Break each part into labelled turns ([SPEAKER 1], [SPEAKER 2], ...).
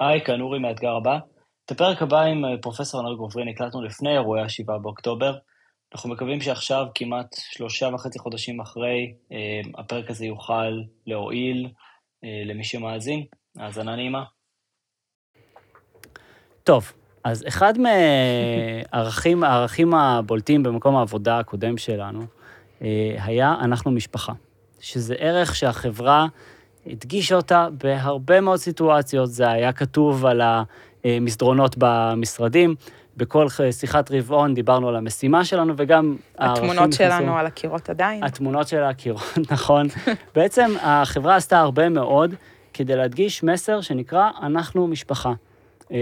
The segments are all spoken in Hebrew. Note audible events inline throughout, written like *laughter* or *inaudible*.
[SPEAKER 1] היי, כאן אורי מאתגר הבא. את הפרק הבא עם אה, פרופסור ענר גוברין הקלטנו לפני אירועי ה-7 באוקטובר. אנחנו מקווים שעכשיו, כמעט שלושה וחצי חודשים אחרי, אה, הפרק הזה יוכל להועיל אה, למי שמאזין. האזנה נעימה.
[SPEAKER 2] טוב, אז אחד מהערכים *laughs* הערכים הבולטים במקום העבודה הקודם שלנו היה אנחנו משפחה, שזה ערך שהחברה הדגישה אותה בהרבה מאוד סיטואציות, זה היה כתוב על המסדרונות במשרדים. בכל שיחת רבעון דיברנו על המשימה שלנו, וגם
[SPEAKER 3] התמונות שלנו נכנסו, על הקירות עדיין.
[SPEAKER 2] התמונות של הקירות, *laughs* נכון. בעצם החברה עשתה הרבה מאוד כדי להדגיש מסר שנקרא אנחנו משפחה. אמ,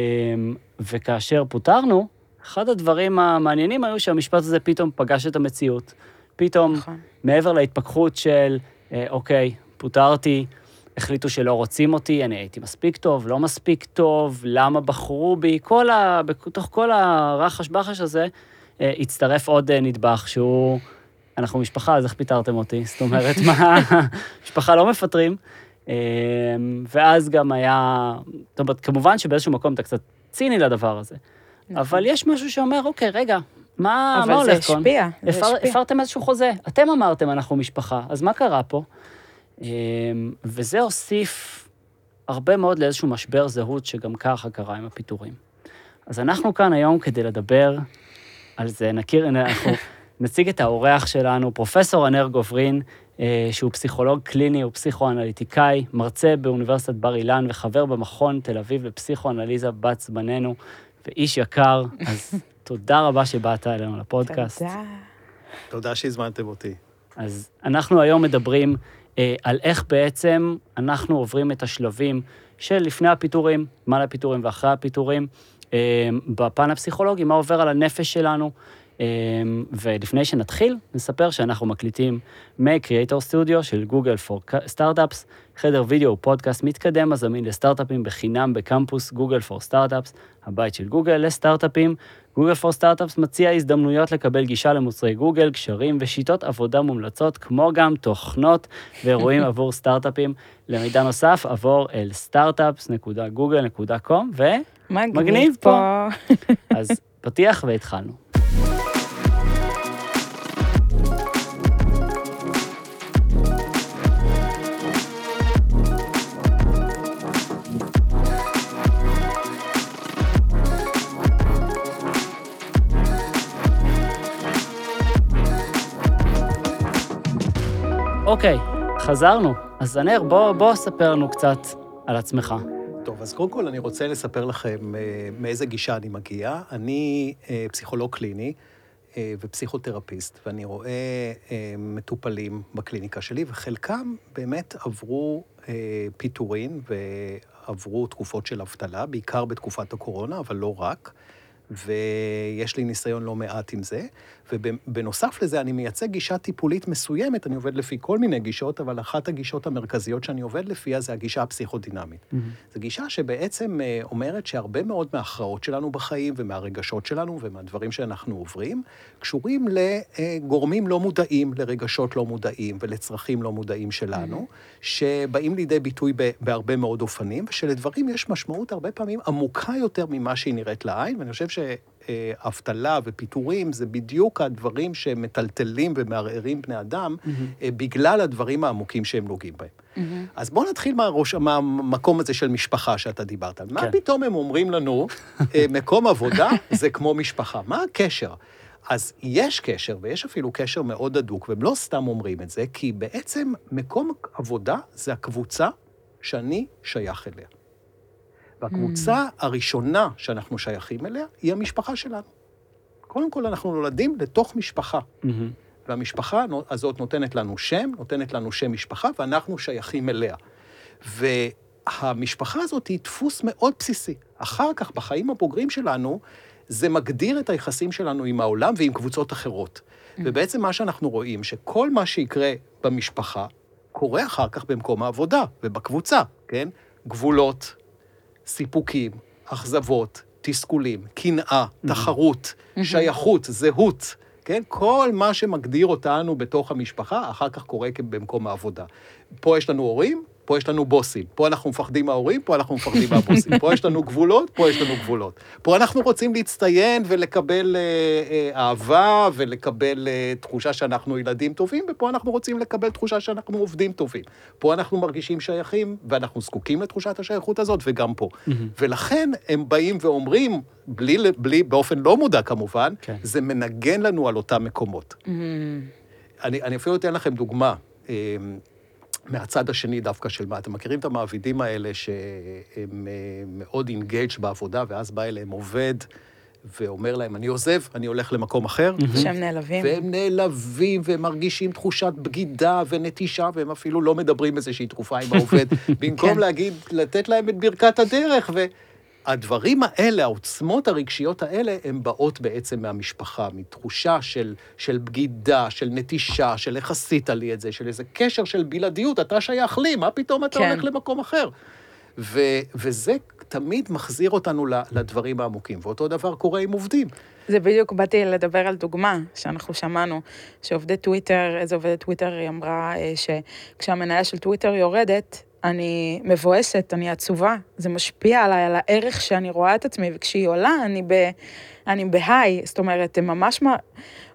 [SPEAKER 2] וכאשר פוטרנו, אחד הדברים המעניינים היו שהמשפט הזה פתאום פגש את המציאות. פתאום, נכון. מעבר להתפכחות של, אה, אוקיי, פוטרתי, החליטו שלא רוצים אותי, אני הייתי מספיק טוב, לא מספיק טוב, למה בחרו בי, כל ה... בתוך כל הרחש-בחש הזה, אה, הצטרף עוד אה, נדבך שהוא, אנחנו משפחה, אז איך פיטרתם אותי? זאת אומרת, מה, *laughs* משפחה לא מפטרים. אה, ואז גם היה, זאת אומרת, כמובן שבאיזשהו מקום אתה קצת ציני לדבר הזה, נכון. אבל יש משהו שאומר, אוקיי, רגע, מה, מה הולך
[SPEAKER 3] כאן? אבל זה השפיע,
[SPEAKER 2] זה השפיע. הפרתם איזשהו חוזה, אתם אמרתם אנחנו משפחה, אז מה קרה פה? אמ, וזה הוסיף הרבה מאוד לאיזשהו משבר זהות שגם ככה קרה עם הפיטורים. אז אנחנו כאן היום כדי לדבר על זה. נכיר, אנחנו *laughs* נציג את האורח שלנו, פרופסור ענר גוברין, אה, שהוא פסיכולוג קליני ופסיכואנליטיקאי, מרצה באוניברסיטת בר אילן וחבר במכון תל אביב לפסיכואנליזה בת זמננו, ואיש יקר, אז *laughs* תודה רבה שבאת אלינו לפודקאסט.
[SPEAKER 3] תודה.
[SPEAKER 4] תודה שהזמנתם אותי.
[SPEAKER 2] אז אנחנו היום מדברים על איך בעצם אנחנו עוברים את השלבים של לפני הפיטורים, מה לפיטורים ואחרי הפיטורים, אה, בפן הפסיכולוגי, מה עובר על הנפש שלנו. אה, ולפני שנתחיל, נספר שאנחנו מקליטים מ-Creator Studio של גוגל פור סטארט-אפס, חדר וידאו ופודקאסט מתקדם הזמין לסטארט-אפים בחינם בקמפוס גוגל פור סטארט-אפס, הבית של גוגל לסטארט-אפים. גוגל פור סטארט-אפס מציע הזדמנויות לקבל גישה למוצרי גוגל, קשרים ושיטות עבודה מומלצות, כמו גם תוכנות ואירועים *laughs* עבור סטארט-אפים. למידע נוסף, עבור אל startups.google.com ומגניב פה. אז פתיח והתחלנו. אוקיי, חזרנו. אז ענר, בוא, בוא ספר לנו קצת על עצמך.
[SPEAKER 4] טוב, אז קודם כל אני רוצה לספר לכם אה, מאיזה גישה אני מגיע. אני אה, פסיכולוג קליני אה, ופסיכותרפיסט, ואני רואה מטופלים בקליניקה שלי, וחלקם באמת עברו פיטורין ועברו תקופות של אבטלה, בעיקר בתקופת הקורונה, אבל לא רק. ויש לי ניסיון לא מעט עם זה. ובנוסף לזה, אני מייצג גישה טיפולית מסוימת, אני עובד לפי כל מיני גישות, אבל אחת הגישות המרכזיות שאני עובד לפיה זה הגישה הפסיכודינמית. Mm-hmm. זו גישה שבעצם אה, אומרת שהרבה מאוד מההכרעות שלנו בחיים ומהרגשות שלנו ומהדברים שאנחנו עוברים, קשורים לגורמים לא מודעים, לרגשות לא מודעים ולצרכים לא מודעים שלנו, mm-hmm. שבאים לידי ביטוי בהרבה מאוד אופנים, ושלדברים יש משמעות הרבה פעמים עמוקה יותר ממה שהיא נראית לעין, ואני חושב ש... אבטלה ופיטורים, זה בדיוק הדברים שמטלטלים ומערערים בני אדם, mm-hmm. בגלל הדברים העמוקים שהם נוגעים בהם. Mm-hmm. אז בואו נתחיל מהראש, מהמקום הזה של משפחה שאתה דיברת. כן. מה פתאום הם אומרים לנו, אה, *laughs* מקום עבודה זה כמו משפחה? מה הקשר? אז יש קשר, ויש אפילו קשר מאוד הדוק, והם לא סתם אומרים את זה, כי בעצם מקום עבודה זה הקבוצה שאני שייך אליה. והקבוצה mm. הראשונה שאנחנו שייכים אליה היא המשפחה שלנו. קודם כל, אנחנו נולדים לתוך משפחה. Mm-hmm. והמשפחה הזאת נותנת לנו שם, נותנת לנו שם משפחה, ואנחנו שייכים אליה. והמשפחה הזאת היא דפוס מאוד בסיסי. אחר כך, בחיים הבוגרים שלנו, זה מגדיר את היחסים שלנו עם העולם ועם קבוצות אחרות. Mm-hmm. ובעצם מה שאנחנו רואים, שכל מה שיקרה במשפחה, קורה אחר כך במקום העבודה ובקבוצה, כן? גבולות, סיפוקים, אכזבות, תסכולים, קנאה, mm-hmm. תחרות, mm-hmm. שייכות, זהות, כן? כל מה שמגדיר אותנו בתוך המשפחה, אחר כך קורה במקום העבודה. פה יש לנו הורים, פה יש לנו בוסים, פה אנחנו מפחדים מההורים, פה אנחנו מפחדים מהבוסים, פה יש לנו גבולות, פה יש לנו גבולות. פה אנחנו רוצים להצטיין ולקבל אה, אה, אהבה ולקבל אה, תחושה שאנחנו ילדים טובים, ופה אנחנו רוצים לקבל תחושה שאנחנו עובדים טובים. פה אנחנו מרגישים שייכים, ואנחנו זקוקים לתחושת השייכות הזאת, וגם פה. Mm-hmm. ולכן הם באים ואומרים, בלי, בלי, באופן לא מודע כמובן, כן. זה מנגן לנו על אותם מקומות. Mm-hmm. אני, אני אפילו אתן לכם דוגמה. מהצד השני דווקא של מה, אתם מכירים את המעבידים האלה שהם אה, מאוד אינגייג' בעבודה, ואז בא אליהם עובד ואומר להם, אני עוזב, אני הולך למקום אחר.
[SPEAKER 3] שהם נעלבים.
[SPEAKER 4] והם נעלבים, והם מרגישים תחושת בגידה ונטישה, והם אפילו לא מדברים איזושהי תקופה עם העובד, *laughs* במקום כן. להגיד, לתת להם את ברכת הדרך, ו... הדברים האלה, העוצמות הרגשיות האלה, הן באות בעצם מהמשפחה, מתחושה של, של בגידה, של נטישה, של איך עשית לי את זה, של איזה קשר של בלעדיות, אתה שייך לי, מה פתאום אתה כן. הולך למקום אחר? ו, וזה תמיד מחזיר אותנו לדברים העמוקים, ואותו דבר קורה עם עובדים.
[SPEAKER 3] זה בדיוק, באתי לדבר על דוגמה שאנחנו שמענו, שעובדי טוויטר, איזה עובדת טוויטר היא אמרה אה, שכשהמניה של טוויטר יורדת, אני מבואסת, אני עצובה, זה משפיע עליי, על הערך שאני רואה את עצמי, וכשהיא עולה, אני, ב, אני בהיי, זאת אומרת, הם ממש,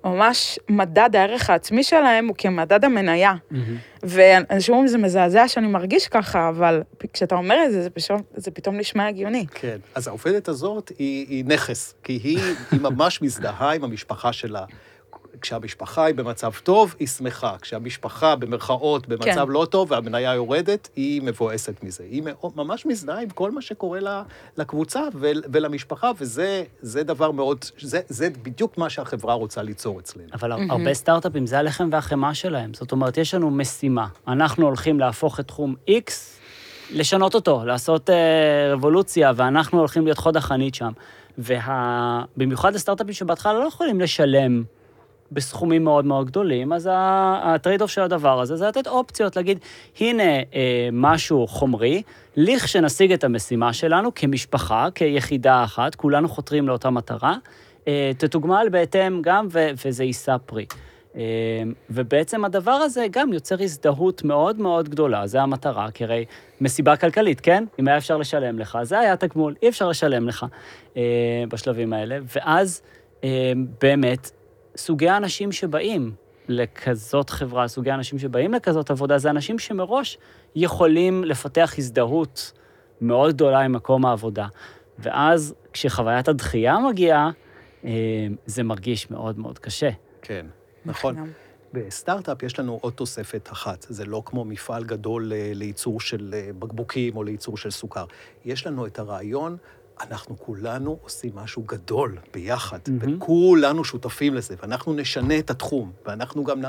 [SPEAKER 3] ממש מדד הערך העצמי שלהם הוא כמדד המניה. Mm-hmm. ואנשים אומרים, זה מזעזע שאני מרגיש ככה, אבל כשאתה אומר את זה, זה פתאום, זה פתאום נשמע הגיוני.
[SPEAKER 4] כן, אז העובדת הזאת היא, היא נכס, כי היא, היא ממש מזדהה עם המשפחה שלה. כשהמשפחה היא במצב טוב, היא שמחה. כשהמשפחה, במרכאות, במצב כן. לא טוב והמניה יורדת, היא מבואסת מזה. היא ממש מזדהה עם כל מה שקורה לקבוצה ולמשפחה, וזה דבר מאוד, זה, זה בדיוק מה שהחברה רוצה ליצור אצלנו.
[SPEAKER 2] אבל mm-hmm. הרבה סטארט-אפים, זה הלחם והחמאה שלהם. זאת אומרת, יש לנו משימה. אנחנו הולכים להפוך את תחום X, לשנות אותו, לעשות אה, רבולוציה, ואנחנו הולכים להיות חוד החנית שם. ובמיוחד וה... לסטארט-אפים שבהתחלה לא יכולים לשלם בסכומים מאוד מאוד גדולים, אז ה trade-off של הדבר הזה זה לתת אופציות, להגיד, הנה אה, משהו חומרי, לכשנשיג את המשימה שלנו כמשפחה, כיחידה אחת, כולנו חותרים לאותה מטרה, אה, תתוגמל בהתאם גם, ו- וזה יישא פרי. אה, ובעצם הדבר הזה גם יוצר הזדהות מאוד מאוד גדולה, זה המטרה, כי הרי מסיבה כלכלית, כן? אם היה אפשר לשלם לך, זה היה תגמול, אי אפשר לשלם לך אה, בשלבים האלה, ואז אה, באמת סוגי האנשים שבאים לכזאת חברה, סוגי האנשים שבאים לכזאת עבודה, זה אנשים שמראש יכולים לפתח הזדהות מאוד גדולה עם מקום העבודה. ואז כשחוויית הדחייה מגיעה, אה, זה מרגיש מאוד מאוד קשה.
[SPEAKER 4] כן, נכון. בסטארט-אפ יש לנו עוד תוספת אחת, זה לא כמו מפעל גדול אה, לייצור של אה, בקבוקים או לייצור של סוכר. יש לנו את הרעיון אנחנו כולנו עושים משהו גדול ביחד, mm-hmm. וכולנו שותפים לזה, ואנחנו נשנה את התחום, ואנחנו גם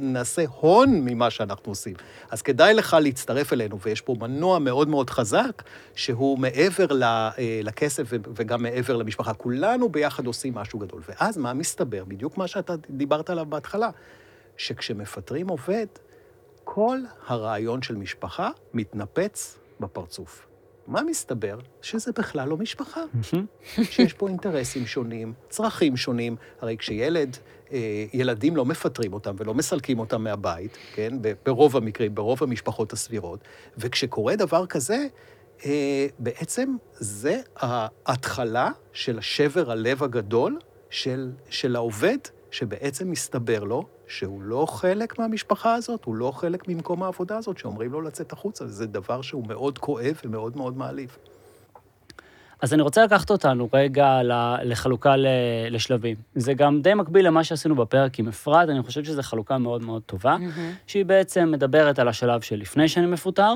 [SPEAKER 4] נעשה הון ממה שאנחנו עושים. אז כדאי לך להצטרף אלינו, ויש פה מנוע מאוד מאוד חזק, שהוא מעבר אה, לכסף וגם מעבר למשפחה. כולנו ביחד עושים משהו גדול. ואז מה מסתבר? בדיוק מה שאתה דיברת עליו בהתחלה, שכשמפטרים עובד, כל הרעיון של משפחה מתנפץ בפרצוף. מה מסתבר? שזה בכלל לא משפחה. שיש פה אינטרסים שונים, צרכים שונים. הרי כשילד, אה, ילדים לא מפטרים אותם ולא מסלקים אותם מהבית, כן? ברוב המקרים, ברוב המשפחות הסבירות. וכשקורה דבר כזה, אה, בעצם זה ההתחלה של שבר הלב הגדול של, של העובד, שבעצם מסתבר לו שהוא לא חלק מהמשפחה הזאת, הוא לא חלק ממקום העבודה הזאת, שאומרים לו לצאת החוצה, זה דבר שהוא מאוד כואב ומאוד מאוד מעליב.
[SPEAKER 2] אז אני רוצה לקחת אותנו רגע לחלוקה לשלבים. זה גם די מקביל למה שעשינו בפרק עם אפרת, אני חושב שזו חלוקה מאוד מאוד טובה, mm-hmm. שהיא בעצם מדברת על השלב של לפני שאני מפוטר,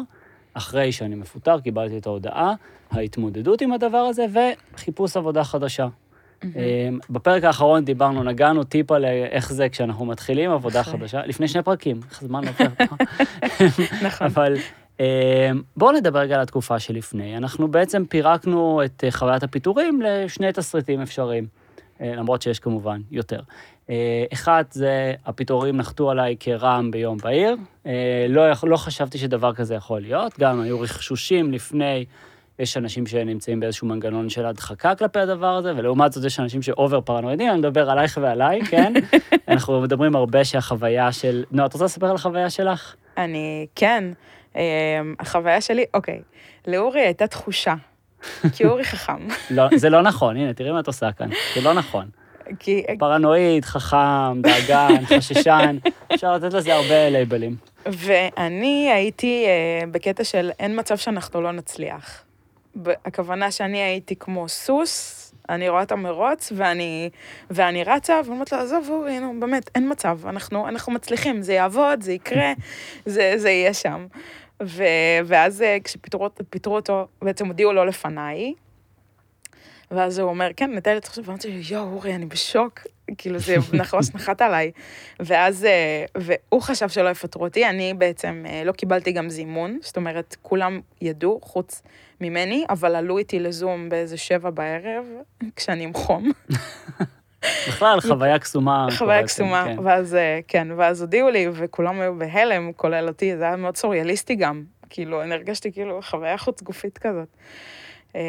[SPEAKER 2] אחרי שאני מפוטר, קיבלתי את ההודעה, ההתמודדות עם הדבר הזה וחיפוש עבודה חדשה. אמ, בפרק האחרון דיברנו, נגענו טיפה לאיך זה כשאנחנו מתחילים עבודה נכון. חדשה, לפני שני פרקים, איך זמן עובר. *laughs* נכון. אבל אמ, בואו נדבר רגע על התקופה שלפני. אנחנו בעצם פירקנו את אה, חוויית הפיטורים לשני תסריטים אפשריים, אה, למרות שיש כמובן יותר. אה, אחד זה הפיטורים נחתו עליי כרעם ביום בהיר, לא, לא חשבתי שדבר כזה יכול להיות, גם היו רכשושים לפני יש אנשים שנמצאים באיזשהו מנגנון של הדחקה כלפי הדבר הזה, ולעומת זאת יש אנשים שאובר פרנואידים, אני מדבר עלייך ועליי, כן? *laughs* אנחנו מדברים הרבה שהחוויה של... נו, את רוצה לספר על החוויה שלך?
[SPEAKER 3] אני, כן. אמ, החוויה שלי, אוקיי, לאורי הייתה תחושה, כי אורי *laughs* חכם.
[SPEAKER 2] לא, זה לא נכון, הנה, תראי מה את עושה כאן. זה לא נכון.
[SPEAKER 3] כי
[SPEAKER 2] פרנואיד, חכם, דאגן, *laughs* חששן, אפשר לתת לזה הרבה לייבלים.
[SPEAKER 3] ואני הייתי אה, בקטע של אין מצב שאנחנו לא נצליח. הכוונה שאני הייתי כמו סוס, אני רואה את המרוץ ואני, ואני רצה, ואני אומרת לו, עזוב, אורי, נו, באמת, אין מצב, אנחנו, אנחנו מצליחים, זה יעבוד, זה יקרה, *laughs* זה, זה יהיה שם. ו, ואז אה, כשפיטרו פיטרו אותו, בעצם הודיעו לו לפניי, ואז הוא אומר, כן, נתן לי את חושב, ואמרתי, יואו, אורי, אני בשוק, כאילו, זה *laughs* ממש נחת עליי. ואז, אה, והוא חשב שלא יפטרו אותי, אני בעצם אה, לא קיבלתי גם זימון, זאת אומרת, כולם ידעו, חוץ ממני, אבל עלו איתי לזום באיזה שבע בערב, כשאני עם חום.
[SPEAKER 2] בכלל, חוויה קסומה.
[SPEAKER 3] חוויה קסומה,
[SPEAKER 2] כן.
[SPEAKER 3] ואז, אה, כן, ואז הודיעו לי, וכולם היו בהלם, כולל אותי, זה היה מאוד סוריאליסטי גם. כאילו, אני הרגשתי כאילו חוויה חוץ גופית כזאת. אה,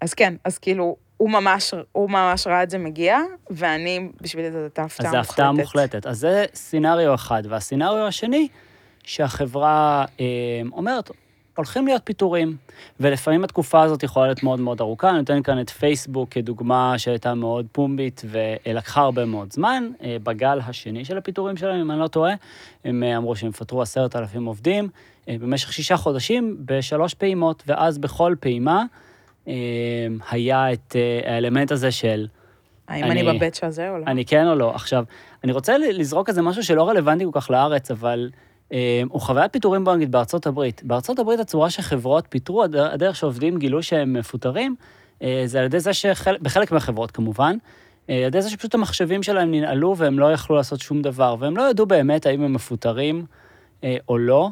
[SPEAKER 3] אז כן, אז כאילו, הוא ממש, הוא ממש ראה את זה מגיע, ואני, בשבילי זאת הייתה הפתעה
[SPEAKER 2] אז
[SPEAKER 3] מוחלטת.
[SPEAKER 2] זו הפתעה מוחלטת. אז זה סצנריו אחד. והסצנריו השני, שהחברה אה, אומרת, הולכים להיות פיטורים, ולפעמים התקופה הזאת יכולה להיות מאוד מאוד ארוכה. אני נותן כאן את פייסבוק כדוגמה שהייתה מאוד פומבית ולקחה הרבה מאוד זמן. אה, בגל השני של הפיטורים שלהם, אם אני לא טועה, הם אה, אמרו שהם יפטרו עשרת אלפים עובדים אה, במשך שישה חודשים בשלוש פעימות, ואז בכל פעימה היה את האלמנט הזה של...
[SPEAKER 3] האם
[SPEAKER 2] אני-
[SPEAKER 3] אני בבית הזה או לא?
[SPEAKER 2] אני כן או לא. עכשיו, אני רוצה לזרוק איזה משהו שלא רלוונטי כל כך לארץ, אבל אה, הוא חוויית פיטורים בוא נגיד בארצות הברית. בארצות הברית הצורה שחברות פיטרו, הד- הדרך שעובדים גילו שהם מפוטרים, אה, זה על ידי זה שחלק, בחלק מהחברות כמובן, אה, על ידי זה שפשוט המחשבים שלהם ננעלו והם לא יכלו לעשות שום דבר, והם לא ידעו באמת האם הם מפוטרים או לא,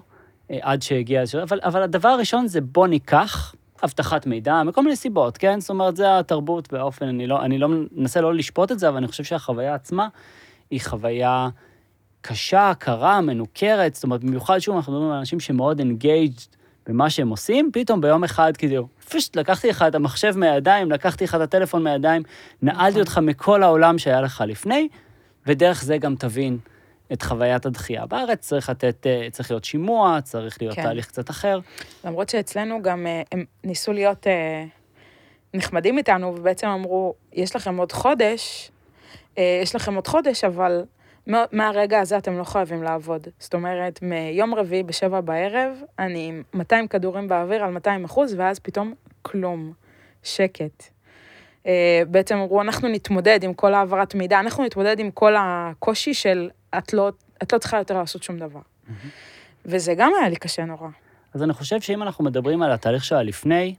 [SPEAKER 2] עד שהגיע איזשהו... אבל, אבל הדבר הראשון זה בוא ניקח אבטחת מידע, מכל מיני סיבות, כן? זאת אומרת, זה התרבות באופן, אני לא, אני לא מנסה לא לשפוט את זה, אבל אני חושב שהחוויה עצמה היא חוויה קשה, קרה, מנוכרת, זאת אומרת, במיוחד שוב, אנחנו מדברים על אנשים שמאוד engaged במה שהם עושים, פתאום ביום אחד, כאילו, פשוט לקחתי לך את המחשב מהידיים, לקחתי לך את הטלפון מהידיים, נעלתי אותך מכל העולם שהיה לך לפני, ודרך זה גם תבין את חוויית הדחייה. בארץ צריך לתת, אה, צריך להיות שימוע, צריך להיות
[SPEAKER 3] כן.
[SPEAKER 2] תהליך קצת אחר.
[SPEAKER 3] למרות שאצלנו גם אה, הם ניסו להיות אה, נחמדים איתנו, ובעצם אמרו, יש לכם עוד חודש, יש לכם עוד חודש, אבל מהרגע הזה אתם לא חייבים לעבוד. זאת אומרת, מיום רביעי בשבע בערב, אני עם 200 כדורים באוויר על 200 אחוז, ואז פתאום כלום, שקט. אה, בעצם אמרו, אנחנו נתמודד עם כל העברת מידע, אנחנו נתמודד עם כל הקושי של את לא, את לא צריכה יותר לעשות שום דבר. וזה גם היה לי קשה נורא.
[SPEAKER 2] אז אני חושב שאם אנחנו מדברים על התהליך שהיה לפני,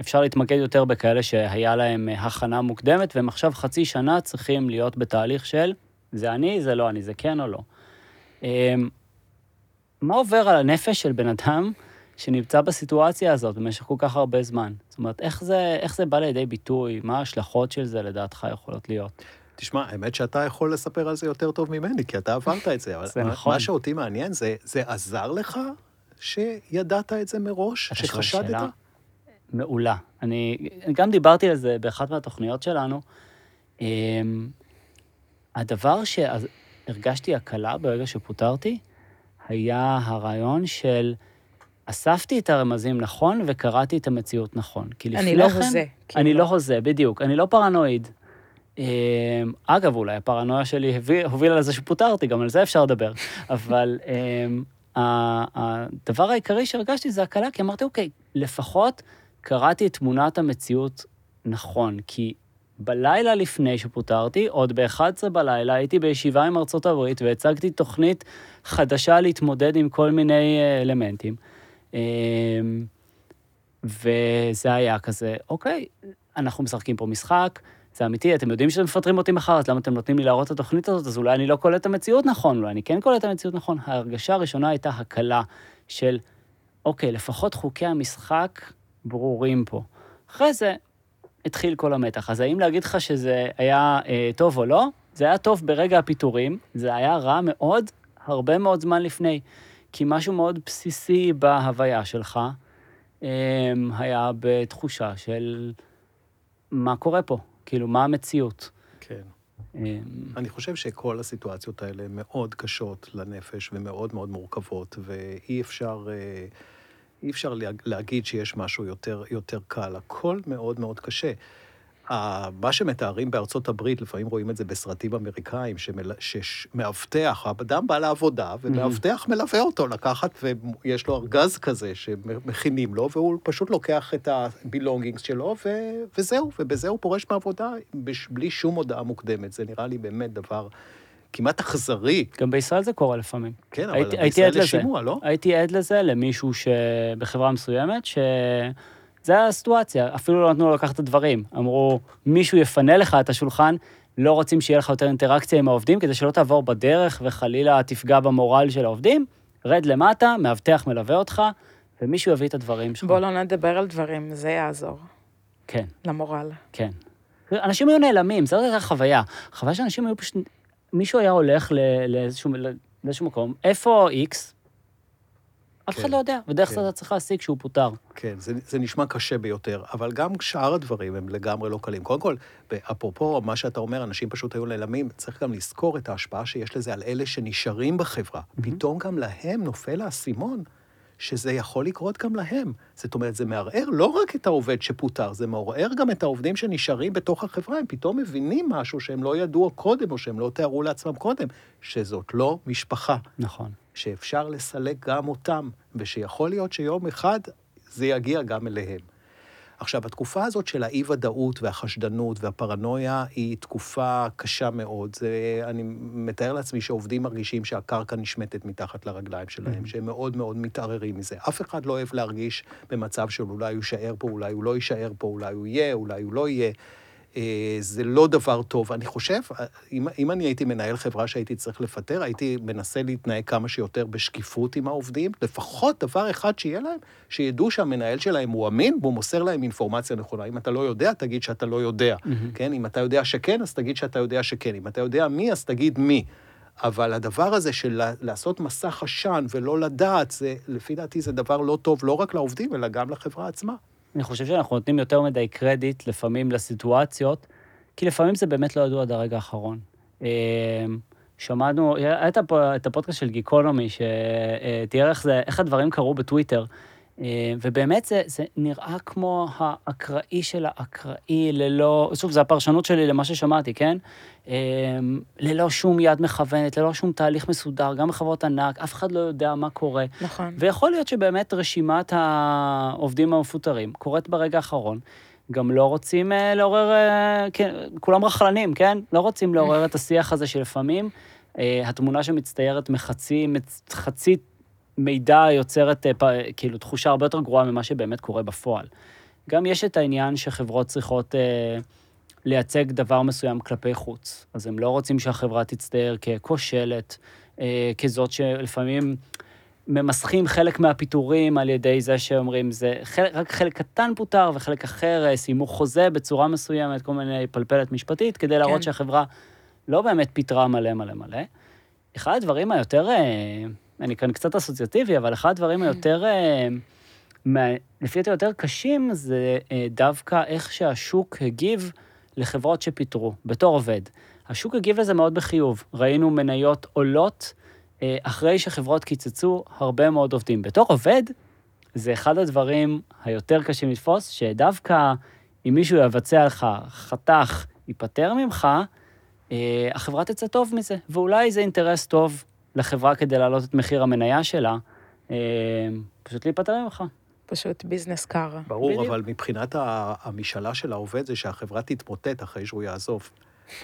[SPEAKER 2] אפשר להתמקד יותר בכאלה שהיה להם אה, הכנה מוקדמת, והם עכשיו חצי שנה צריכים להיות בתהליך של זה אני, זה לא אני, זה כן או לא. אמ, מה עובר על הנפש של בן אדם שנמצא בסיטואציה הזאת במשך כל כך הרבה זמן? זאת אומרת, איך זה, איך זה בא לידי ביטוי? מה ההשלכות של זה לדעתך יכולות להיות?
[SPEAKER 4] תשמע, האמת שאתה יכול לספר על זה יותר טוב ממני, כי אתה עברת את זה. אבל
[SPEAKER 2] זה נכון.
[SPEAKER 4] מה שאותי מעניין זה, זה עזר לך שידעת את זה מראש? שחשדת?
[SPEAKER 2] מעולה. אני גם דיברתי על זה באחת מהתוכניות שלנו. הדבר שהרגשתי הקלה ברגע שפוטרתי, היה הרעיון של אספתי את הרמזים נכון וקראתי את המציאות נכון. כי לפני
[SPEAKER 3] אני לא
[SPEAKER 2] כן-
[SPEAKER 3] הוזה.
[SPEAKER 2] אני
[SPEAKER 3] כאילו.
[SPEAKER 2] לא הוזה, בדיוק. אני לא פרנואיד. אמ, אגב, אולי הפרנויה שלי הובילה לזה שפוטרתי, גם על זה אפשר לדבר. *laughs* אבל אמ, ה- הדבר העיקרי שהרגשתי זה הקלה, כי אמרתי, אוקיי, לפחות קראתי את תמונת המציאות נכון, כי בלילה לפני שפוטרתי, עוד ב-11 בלילה, הייתי בישיבה עם ארצות הברית והצגתי תוכנית חדשה להתמודד עם כל מיני אה, אלמנטים. אמ, וזה היה כזה, אוקיי, אנחנו משחקים פה משחק, זה אמיתי, אתם יודעים שאתם מפטרים אותי מחר, אז למה אתם נותנים לי להראות את התוכנית הזאת? אז אולי אני לא קולט את המציאות נכון, אולי אני כן קולט את המציאות נכון. ההרגשה הראשונה הייתה הקלה של, אוקיי, לפחות חוקי המשחק ברורים פה. אחרי זה התחיל כל המתח. אז האם להגיד לך שזה היה אה, טוב או לא? זה היה טוב ברגע הפיטורים, זה היה רע מאוד הרבה מאוד זמן לפני. כי משהו מאוד בסיסי בהוויה שלך אה, היה בתחושה של מה קורה פה, כאילו, מה המציאות.
[SPEAKER 4] כן.
[SPEAKER 2] אה,
[SPEAKER 4] אני חושב שכל הסיטואציות האלה מאוד קשות לנפש ומאוד מאוד מורכבות, ואי אפשר, אה, אי אפשר להגיד שיש משהו יותר, יותר קל. הכל מאוד מאוד קשה. מה שמתארים בארצות הברית, לפעמים רואים את זה בסרטים אמריקאים, שמאבטח, האדם בא לעבודה, ומאבטח מלווה אותו לקחת, ויש לו ארגז כזה שמכינים לו, והוא פשוט לוקח את הבילונגינגס שלו, ו... וזהו, ובזה הוא פורש מהעבודה, בלי שום הודעה מוקדמת. זה נראה לי באמת דבר... כמעט אכזרי.
[SPEAKER 2] גם בישראל זה קורה לפעמים.
[SPEAKER 4] כן, אבל הייתי, בישראל יש שימוע, לא?
[SPEAKER 2] הייתי עד לזה למישהו שבחברה מסוימת, ש... זה הסיטואציה, אפילו לא נתנו לו לקחת את הדברים. אמרו, מישהו יפנה לך את השולחן, לא רוצים שיהיה לך יותר אינטראקציה עם העובדים, כדי שלא תעבור בדרך וחלילה תפגע במורל של העובדים. רד למטה, מאבטח מלווה אותך, ומישהו יביא את הדברים שלך.
[SPEAKER 3] בוא לא נדבר על דברים, זה יעזור.
[SPEAKER 2] כן.
[SPEAKER 3] למורל.
[SPEAKER 2] כן. אנשים היו נעלמים, זאת הייתה חוויה. חוויה שאנשים היו פשוט... מישהו היה הולך לאיזשהו, לאיזשהו מקום, איפה איקס? אף אחד כן, לא יודע, ודרך זה כן. אתה צריך להסיק שהוא פוטר.
[SPEAKER 4] כן, זה, זה נשמע קשה ביותר, אבל גם שאר הדברים הם לגמרי לא קלים. קודם כל, אפרופו מה שאתה אומר, אנשים פשוט היו נעלמים, צריך גם לזכור את ההשפעה שיש לזה על אלה שנשארים בחברה. Mm-hmm. פתאום גם להם נופל האסימון. שזה יכול לקרות גם להם. זאת אומרת, זה מערער לא רק את העובד שפוטר, זה מעורער גם את העובדים שנשארים בתוך החברה, הם פתאום מבינים משהו שהם לא ידעו קודם, או שהם לא תיארו לעצמם קודם, שזאת לא משפחה.
[SPEAKER 2] נכון.
[SPEAKER 4] שאפשר לסלק גם אותם, ושיכול להיות שיום אחד זה יגיע גם אליהם. עכשיו, התקופה הזאת של האי-ודאות והחשדנות והפרנויה היא תקופה קשה מאוד. זה, אני מתאר לעצמי שעובדים מרגישים שהקרקע נשמטת מתחת לרגליים שלהם, mm-hmm. שהם מאוד מאוד מתערערים מזה. אף אחד לא אוהב להרגיש במצב של אולי הוא יישאר פה, אולי הוא לא יישאר פה, אולי הוא יהיה, אולי הוא לא יהיה. אה, זה לא דבר טוב. אני חושב, אה, אם, אם אני הייתי מנהל חברה שהייתי צריך לפטר, הייתי מנסה להתנהג כמה שיותר בשקיפות עם העובדים, לפחות דבר אחד שיהיה להם, שידעו שהמנהל שלהם הוא אמין והוא מוסר להם אינפורמציה נכונה. אם אתה לא יודע, תגיד שאתה לא יודע, mm-hmm. כן? אם אתה יודע שכן, אז תגיד שאתה יודע שכן. אם אתה יודע מי, אז תגיד מי. אבל הדבר הזה של לעשות מסך עשן ולא לדעת, זה, לפי דעתי זה דבר לא טוב לא רק לעובדים, אלא גם לחברה עצמה.
[SPEAKER 2] אני חושב שאנחנו נותנים יותר מדי קרדיט לפעמים לסיטואציות, כי לפעמים זה באמת לא ידוע עד הרגע האחרון. אמ, שמענו, היה את הפודקאסט של גיקונומי, שתיאר איך, זה, איך הדברים קרו בטוויטר, אה, ובאמת זה, זה נראה כמו האקראי של האקראי, ללא, שוב, זו הפרשנות שלי למה ששמעתי, כן? אה, ללא שום יד מכוונת, ללא שום תהליך מסודר, גם בחברות ענק, אף אחד לא יודע מה קורה.
[SPEAKER 3] נכון.
[SPEAKER 2] ויכול להיות שבאמת רשימת העובדים המפוטרים קורית ברגע האחרון. גם לא רוצים אה, לעורר, כן, כולם רכלנים, כן? לא רוצים לעורר את השיח הזה שלפעמים התמונה שמצטיירת מחצי, חצי מידע יוצרת אה, כאילו תחושה הרבה יותר גרועה ממה שבאמת קורה בפועל. גם יש את העניין שחברות צריכות אה, לייצג דבר מסוים כלפי חוץ. אז הם לא רוצים שהחברה תצטייר ככושלת, אה, כזאת שלפעמים ממסכים חלק מהפיטורים על ידי זה שאומרים, זה חלק, רק חלק קטן פוטר וחלק אחר אה, סיימו חוזה בצורה מסוימת, כל מיני פלפלת משפטית, כדי להראות כן. שהחברה לא באמת פיטרה מלא מלא מלא. אחד הדברים היותר... אה, אני כאן קצת אסוציאטיבי, אבל אחד הדברים היותר, אה, לפי דעתי יותר קשים, זה אה, דווקא איך שהשוק הגיב לחברות שפיטרו, בתור עובד. השוק הגיב לזה מאוד בחיוב. ראינו מניות עולות אה, אחרי שחברות קיצצו הרבה מאוד עובדים. בתור עובד, זה אחד הדברים היותר קשים לתפוס, שדווקא אם מישהו יבצע לך חתך, ייפטר ממך, החברה תצא טוב מזה, ואולי זה אינטרס טוב לחברה כדי להעלות את מחיר המניה שלה, אה, פשוט להיפטר ממך.
[SPEAKER 3] פשוט ביזנס קר.
[SPEAKER 4] ברור, בדיוק. אבל מבחינת המשאלה של העובד זה שהחברה תתמוטט אחרי שהוא יעזוב.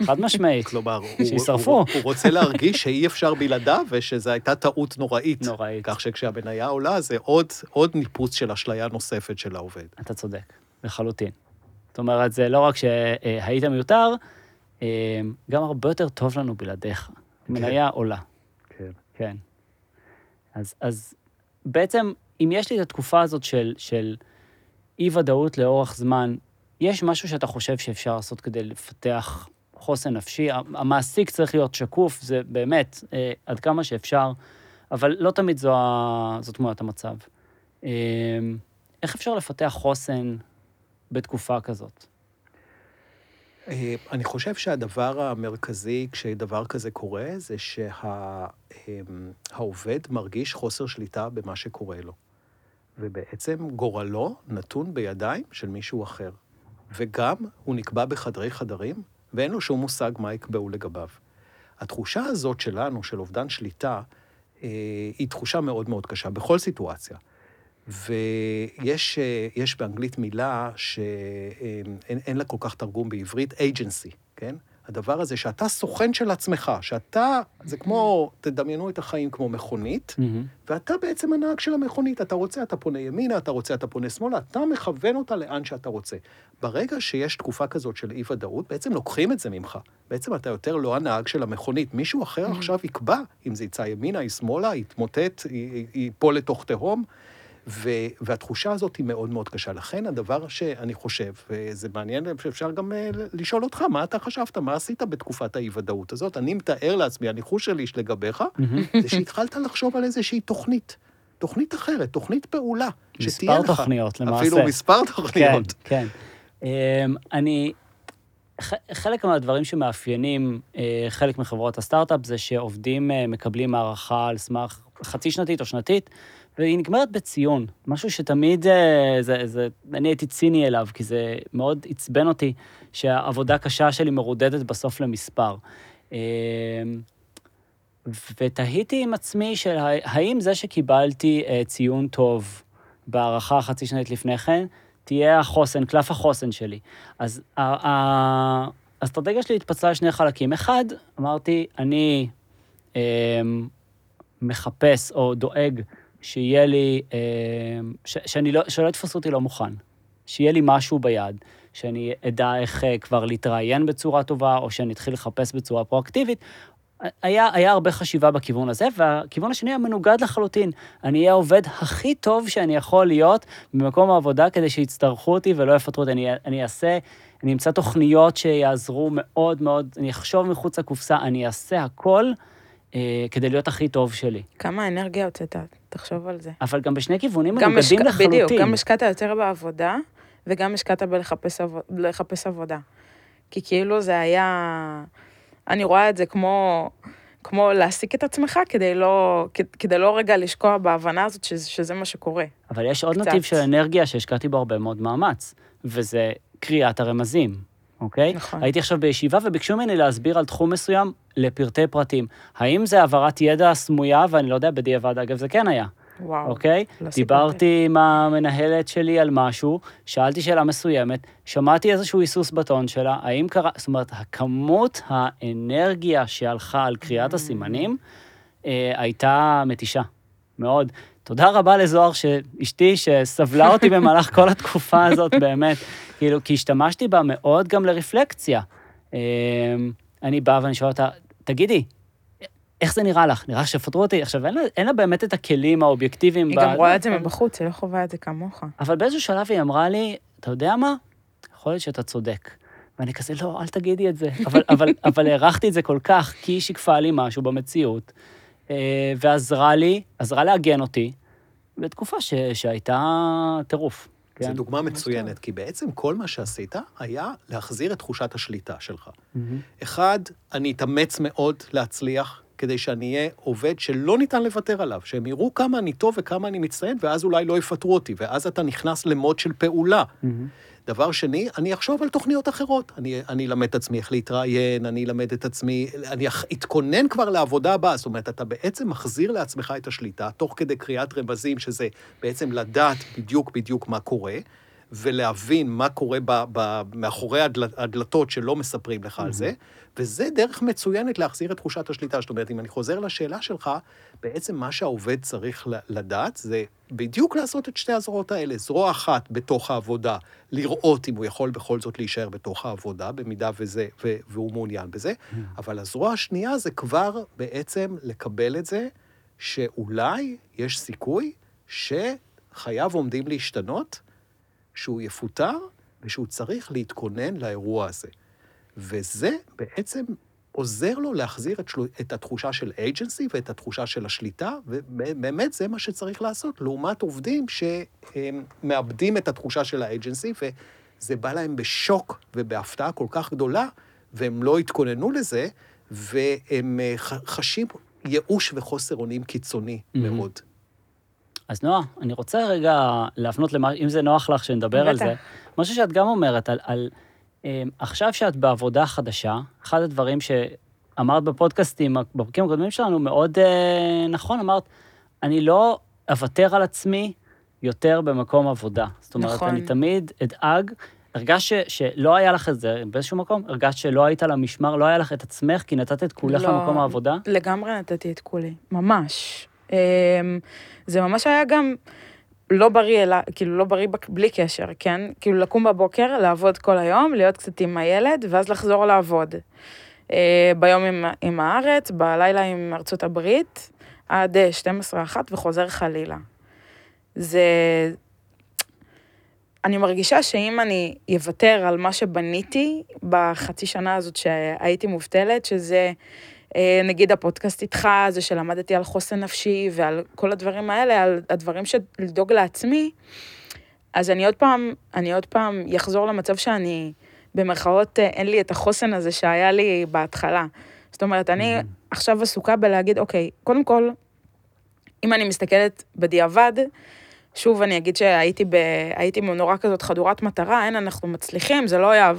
[SPEAKER 2] חד משמעית. *laughs*
[SPEAKER 4] כלומר,
[SPEAKER 2] שישרפו.
[SPEAKER 4] הוא, הוא רוצה להרגיש שאי אפשר בלעדיו ושזו הייתה טעות נוראית.
[SPEAKER 2] נוראית.
[SPEAKER 4] כך שכשהמניה עולה זה עוד, עוד ניפוץ של אשליה נוספת של העובד.
[SPEAKER 2] אתה צודק, לחלוטין. זאת אומרת, זה לא רק שהיית מיותר, אה, גם הרבה יותר טוב לנו בלעדיך. כן. מניה עולה.
[SPEAKER 4] כן.
[SPEAKER 2] אז, אז בעצם, אם יש לי את התקופה הזאת של, של אי-ודאות לאורך זמן, יש משהו שאתה חושב שאפשר לעשות כדי לפתח חוסן נפשי? המעסיק צריך להיות שקוף, זה באמת, אה, עד כמה שאפשר, אבל לא תמיד זו, זו תמונת המצב. אה, איך אפשר לפתח חוסן בתקופה כזאת?
[SPEAKER 4] אה, אני חושב שהדבר המרכזי כשדבר כזה קורה, זה שהעובד מרגיש חוסר שליטה במה שקורה לו. ובעצם גורלו נתון בידיים של מישהו אחר. וגם הוא נקבע בחדרי חדרים, ואין לו שום מושג מה יקבעו לגביו. התחושה הזאת שלנו, של אובדן שליטה, אה, היא תחושה מאוד מאוד קשה בכל סיטואציה. ויש אה, באנגלית מילה שאין לה כל כך תרגום בעברית, agency, כן? הדבר הזה שאתה סוכן של עצמך, שאתה, זה כמו, תדמיינו את החיים כמו מכונית,
[SPEAKER 2] Mm-hmm.
[SPEAKER 4] ואתה בעצם הנהג של המכונית. אתה רוצה, אתה פונה ימינה, אתה רוצה, אתה פונה שמאלה, אתה מכוון אותה לאן שאתה רוצה. ברגע שיש תקופה כזאת של אי-ודאות, בעצם לוקחים את זה ממך. בעצם אתה יותר לא הנהג של המכונית. מישהו אחר עכשיו יקבע אם זה יצא ימינה, היא שמאלה, יתמוטט, ייפול לתוך תהום. ו, והתחושה הזאת היא מאוד מאוד קשה. לכן הדבר שאני חושב, וזה מעניין, שאפשר גם אה, לשאול אותך, מה אתה חשבת, מה עשית בתקופת האי-ודאות הזאת? אני מתאר לעצמי, הניחוש שלי לגביך, זה שהתחלת לחשוב על איזושהי תוכנית. תוכנית אחרת, תוכנית פעולה, שתהיה לך.
[SPEAKER 2] מספר תוכניות, למעשה.
[SPEAKER 4] אפילו מספר תוכניות.
[SPEAKER 2] כן, כן. אמ, אני... חלק מהדברים שמאפיינים אה, חלק מחברות הסטארט-אפ זה שעובדים אה, מקבלים הערכה על סמך חצי שנתית או שנתית, והיא נגמרת בציון, משהו שתמיד, אה, זה, זה, אני הייתי ציני אליו, כי זה מאוד עצבן אותי שהעבודה קשה שלי מרודדת בסוף למספר. אמ, ותהיתי עם עצמי של האם זה שקיבלתי אה, ציון טוב בהערכה חצי שנתית לפני כן, תהיה החוסן, קלף החוסן שלי. אז האסטרטגיה שלי התפצלה לשני חלקים. אחד, אמרתי, אני אה, מחפש או דואג שיהיה לי, אה, ש, שאני לא, שלא יתפסו אותי לא מוכן. שיהיה לי משהו ביד, שאני אדע איך אה, כבר להתראיין בצורה טובה, או שאני אתחיל לחפש בצורה פרואקטיבית. היה, היה הרבה חשיבה בכיוון הזה, והכיוון השני היה מנוגד לחלוטין. אני אהיה העובד הכי טוב שאני יכול להיות במקום העבודה כדי שיצטרכו אותי ולא יפטרו אותי. אני, אני אעשה, אני אמצא תוכניות שיעזרו מאוד מאוד, אני אחשוב מחוץ לקופסה, אני אעשה הכל כדי להיות הכי טוב שלי.
[SPEAKER 3] כמה אנרגיה הוצאת, תחשוב על זה.
[SPEAKER 2] אבל גם בשני כיוונים מנוגדים משק... לחלוטין.
[SPEAKER 3] בדיוק, גם השקעת יותר בעבודה, וגם השקעת בלחפש עבוד... עבודה. כי כאילו זה היה... אני רואה את זה כמו, כמו להעסיק את עצמך כדי לא, כדי לא רגע לשקוע בהבנה הזאת שזה, שזה מה שקורה.
[SPEAKER 2] אבל יש עוד קצת. נתיב של אנרגיה שהשקעתי בו הרבה מאוד מאמץ, וזה קריאת הרמזים, אוקיי?
[SPEAKER 3] נכון.
[SPEAKER 2] הייתי עכשיו בישיבה וביקשו ממני להסביר על תחום מסוים לפרטי פרטים. האם זה העברת ידע סמויה, ואני לא יודע, בדיעבד, אגב, זה כן היה.
[SPEAKER 3] וואו.
[SPEAKER 2] אוקיי? לא דיברתי עם המנהלת שלי על משהו, שאלתי שאלה מסוימת, שמעתי איזשהו היסוס בטון שלה, האם קרה, זאת אומרת, הכמות האנרגיה שהלכה על קריאת mm. הסימנים אה, הייתה מתישה, מאוד. תודה רבה לזוהר, אשתי, שסבלה אותי *laughs* במהלך כל התקופה הזאת, באמת. כאילו, כי השתמשתי בה מאוד גם לרפלקציה. אה, אני בא ואני שואל אותה, תגידי, איך זה נראה לך? נראה שיפטרו אותי? עכשיו, אין לה, אין לה באמת את הכלים האובייקטיביים.
[SPEAKER 3] היא ב... גם רואה את זה מבחוץ, היא לא חווה את זה כמוך.
[SPEAKER 2] אבל באיזשהו שלב היא אמרה לי, אתה יודע מה? יכול להיות שאתה צודק. ואני כזה, לא, אל תגידי את זה. אבל, *laughs* אבל, אבל הערכתי את זה כל כך, כי היא שיקפה לי משהו במציאות, אה, ועזרה לי, עזרה לעגן אותי, בתקופה ש, שהייתה טירוף.
[SPEAKER 4] כן? זו דוגמה מצוינת, כי בעצם כל מה שעשית היה להחזיר את תחושת השליטה שלך. Mm-hmm. אחד, אני אתאמץ מאוד להצליח, כדי שאני אהיה עובד שלא ניתן לוותר עליו, שהם יראו כמה אני טוב וכמה אני מצטיין, ואז אולי לא יפטרו אותי, ואז אתה נכנס למוד של פעולה. Mm-hmm. דבר שני, אני אחשוב על תוכניות אחרות. אני, אני אלמד את עצמי איך להתראיין, אני אלמד את עצמי, אני אתכונן כבר לעבודה הבאה. זאת אומרת, אתה בעצם מחזיר לעצמך את השליטה, תוך כדי קריאת רמזים, שזה בעצם לדעת בדיוק בדיוק מה קורה. ולהבין מה קורה ב, ב, מאחורי הדל, הדלתות שלא מספרים לך mm-hmm. על זה, וזה דרך מצוינת להחזיר את תחושת השליטה. זאת אומרת, אם אני חוזר לשאלה שלך, בעצם מה שהעובד צריך לדעת זה בדיוק לעשות את שתי הזרועות האלה. זרוע אחת בתוך העבודה, לראות אם הוא יכול בכל זאת להישאר בתוך העבודה, במידה וזה, ו, והוא מעוניין בזה, mm-hmm. אבל הזרוע השנייה זה כבר בעצם לקבל את זה, שאולי יש סיכוי שחייו עומדים להשתנות, שהוא יפוטר ושהוא צריך להתכונן לאירוע הזה. וזה בעצם עוזר לו להחזיר את, של... את התחושה של agency ואת התחושה של השליטה, ובאמת זה מה שצריך לעשות, לעומת עובדים שמאבדים את התחושה של האג'נסי, זה בא להם בשוק ובהפתעה כל כך גדולה, והם לא התכוננו לזה, והם אה, חשים ייאוש וחוסר אונים קיצוני
[SPEAKER 2] Mhm.
[SPEAKER 4] מאוד.
[SPEAKER 2] אז נועה, אני רוצה רגע להפנות למה, אם זה נוח לך שנדבר על. זה, משהו שאת גם אומרת, על, על עכשיו שאת בעבודה חדשה, אחד הדברים שאמרת בפודקאסטים, בפרקים הקודמים שלנו, מאוד אה, נכון, אמרת, אני לא אוותר על עצמי יותר במקום עבודה. זאת אומרת,
[SPEAKER 3] נכון.
[SPEAKER 2] אני תמיד אדאג, הרגשת ש, שלא היה לך את זה באיזשהו מקום? הרגשת שלא היית על המשמר, לא היה לך את עצמך, כי נתת את כולך
[SPEAKER 3] לא.
[SPEAKER 2] למקום העבודה?
[SPEAKER 3] לגמרי נתתי את כולי, ממש. אמ, זה ממש היה גם לא בריא, אלא, כאילו לא בריא בלי קשר, כן? כאילו לקום בבוקר, לעבוד כל היום, להיות קצת עם הילד, ואז לחזור לעבוד. אה, ביום עם, עם הארץ, בלילה עם ארצות הברית, עד אה, 12-1 וחוזר חלילה. זה... אני מרגישה שאם אני אוותר על מה שבניתי בחצי שנה הזאת שהייתי מובטלת, שזה אה, נגיד הפודקאסט איתך, זה שלמדתי על חוסן נפשי ועל כל הדברים האלה, על הדברים של לדאוג לעצמי, אז אני עוד פעם, אני עוד פעם אחזור למצב שאני, במרכאות, אה, אין לי את החוסן הזה שהיה לי בהתחלה. זאת אומרת, אני עכשיו עסוקה בלהגיד, אוקיי, קודם כל, אם אני מסתכלת בדיעבד, שוב, אני אגיד שהייתי ב... הייתי נורא כזאת חדורת מטרה, אין, אנחנו מצליחים, זה לא היה...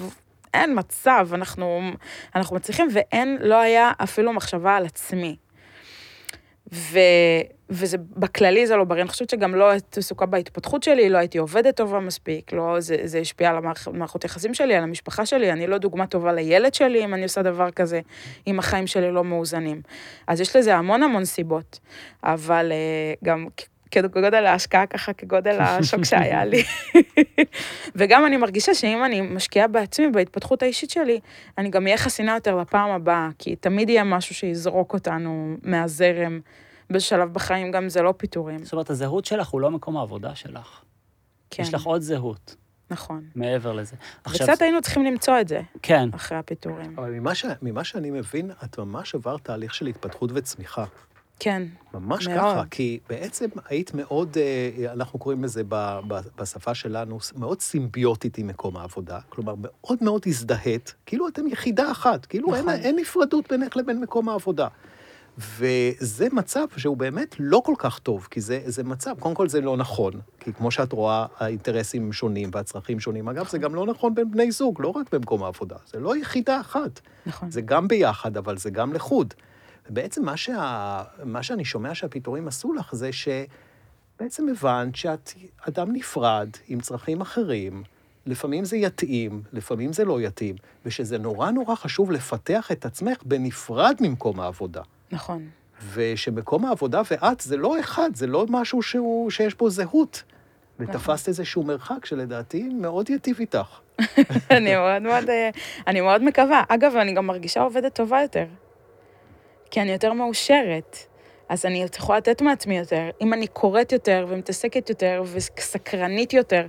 [SPEAKER 3] אין מצב, אנחנו, אנחנו מצליחים, ואין, לא היה אפילו מחשבה על עצמי. ו, וזה, בכללי זה לא בריא, אני חושבת שגם לא הייתי עסוקה בהתפתחות שלי, לא הייתי עובדת טובה מספיק, לא, זה, זה השפיע על המערכ- מערכות יחסים שלי, על המשפחה שלי, אני לא דוגמה טובה לילד שלי אם אני עושה דבר כזה, אם החיים שלי לא מאוזנים. אז יש לזה המון המון סיבות, אבל אה, גם כגודל ההשקעה ככה, כגודל השוק *laughs* שהיה לי. וגם אני מרגישה שאם אני משקיעה בעצמי, בהתפתחות האישית שלי, אני גם אהיה חסינה יותר לפעם הבאה, כי תמיד יהיה משהו שיזרוק אותנו מהזרם בשלב בחיים, גם זה לא פיטורים.
[SPEAKER 2] זאת אומרת, הזהות שלך הוא לא מקום העבודה שלך.
[SPEAKER 3] כן,
[SPEAKER 2] יש לך עוד זהות
[SPEAKER 3] נכון.
[SPEAKER 2] מעבר לזה.
[SPEAKER 3] וקצת היינו צריכים למצוא את זה
[SPEAKER 2] כן,
[SPEAKER 3] אחרי הפיטורים.
[SPEAKER 4] אבל ממה, ש... ממה שאני מבין, את ממש עברת תהליך של התפתחות וצמיחה.
[SPEAKER 3] כן,
[SPEAKER 4] ממש
[SPEAKER 3] מאוד.
[SPEAKER 4] ככה, כי בעצם היית מאוד, אה, אנחנו קוראים לזה בשפה שלנו, מאוד סימביוטית עם מקום העבודה. כלומר, מאוד מאוד הזדהית, כאילו אתם יחידה אחת, כאילו אין,
[SPEAKER 3] נכון.
[SPEAKER 4] אין נפרדות בינך לבין מקום העבודה. וזה מצב שהוא באמת לא כל כך טוב, כי זה, זה מצב, קודם כל זה לא נכון, כי כמו שאת רואה, האינטרסים שונים והצרכים שונים. אגב, זה גם לא נכון בין בני זוג, לא רק במקום העבודה, זה לא יחידה אחת.
[SPEAKER 3] נכון.
[SPEAKER 4] זה גם ביחד, אבל זה גם לחוד. ובעצם מה, שה... מה שאני שומע שהפיטורים עשו לך זה שבעצם הבנת שאת אדם נפרד עם צרכים אחרים, לפעמים זה יתאים, לפעמים זה לא יתאים, ושזה נורא נורא חשוב לפתח את עצמך בנפרד ממקום העבודה.
[SPEAKER 3] נכון.
[SPEAKER 4] ושמקום העבודה ואת זה לא אחד, זה לא משהו שהוא, שיש בו זהות.
[SPEAKER 3] נכון.
[SPEAKER 4] ותפסת איזשהו מרחק שלדעתי מאוד ייטיב איתך. *laughs*
[SPEAKER 3] אני מאוד מאוד, אה, אני מאוד מקווה. אגב, אני גם מרגישה עובדת טובה יותר. כי אני יותר מאושרת. אז אני יכולה לתת מעצמי יותר. אם אני קוראת יותר ומתעסקת יותר וסקרנית יותר,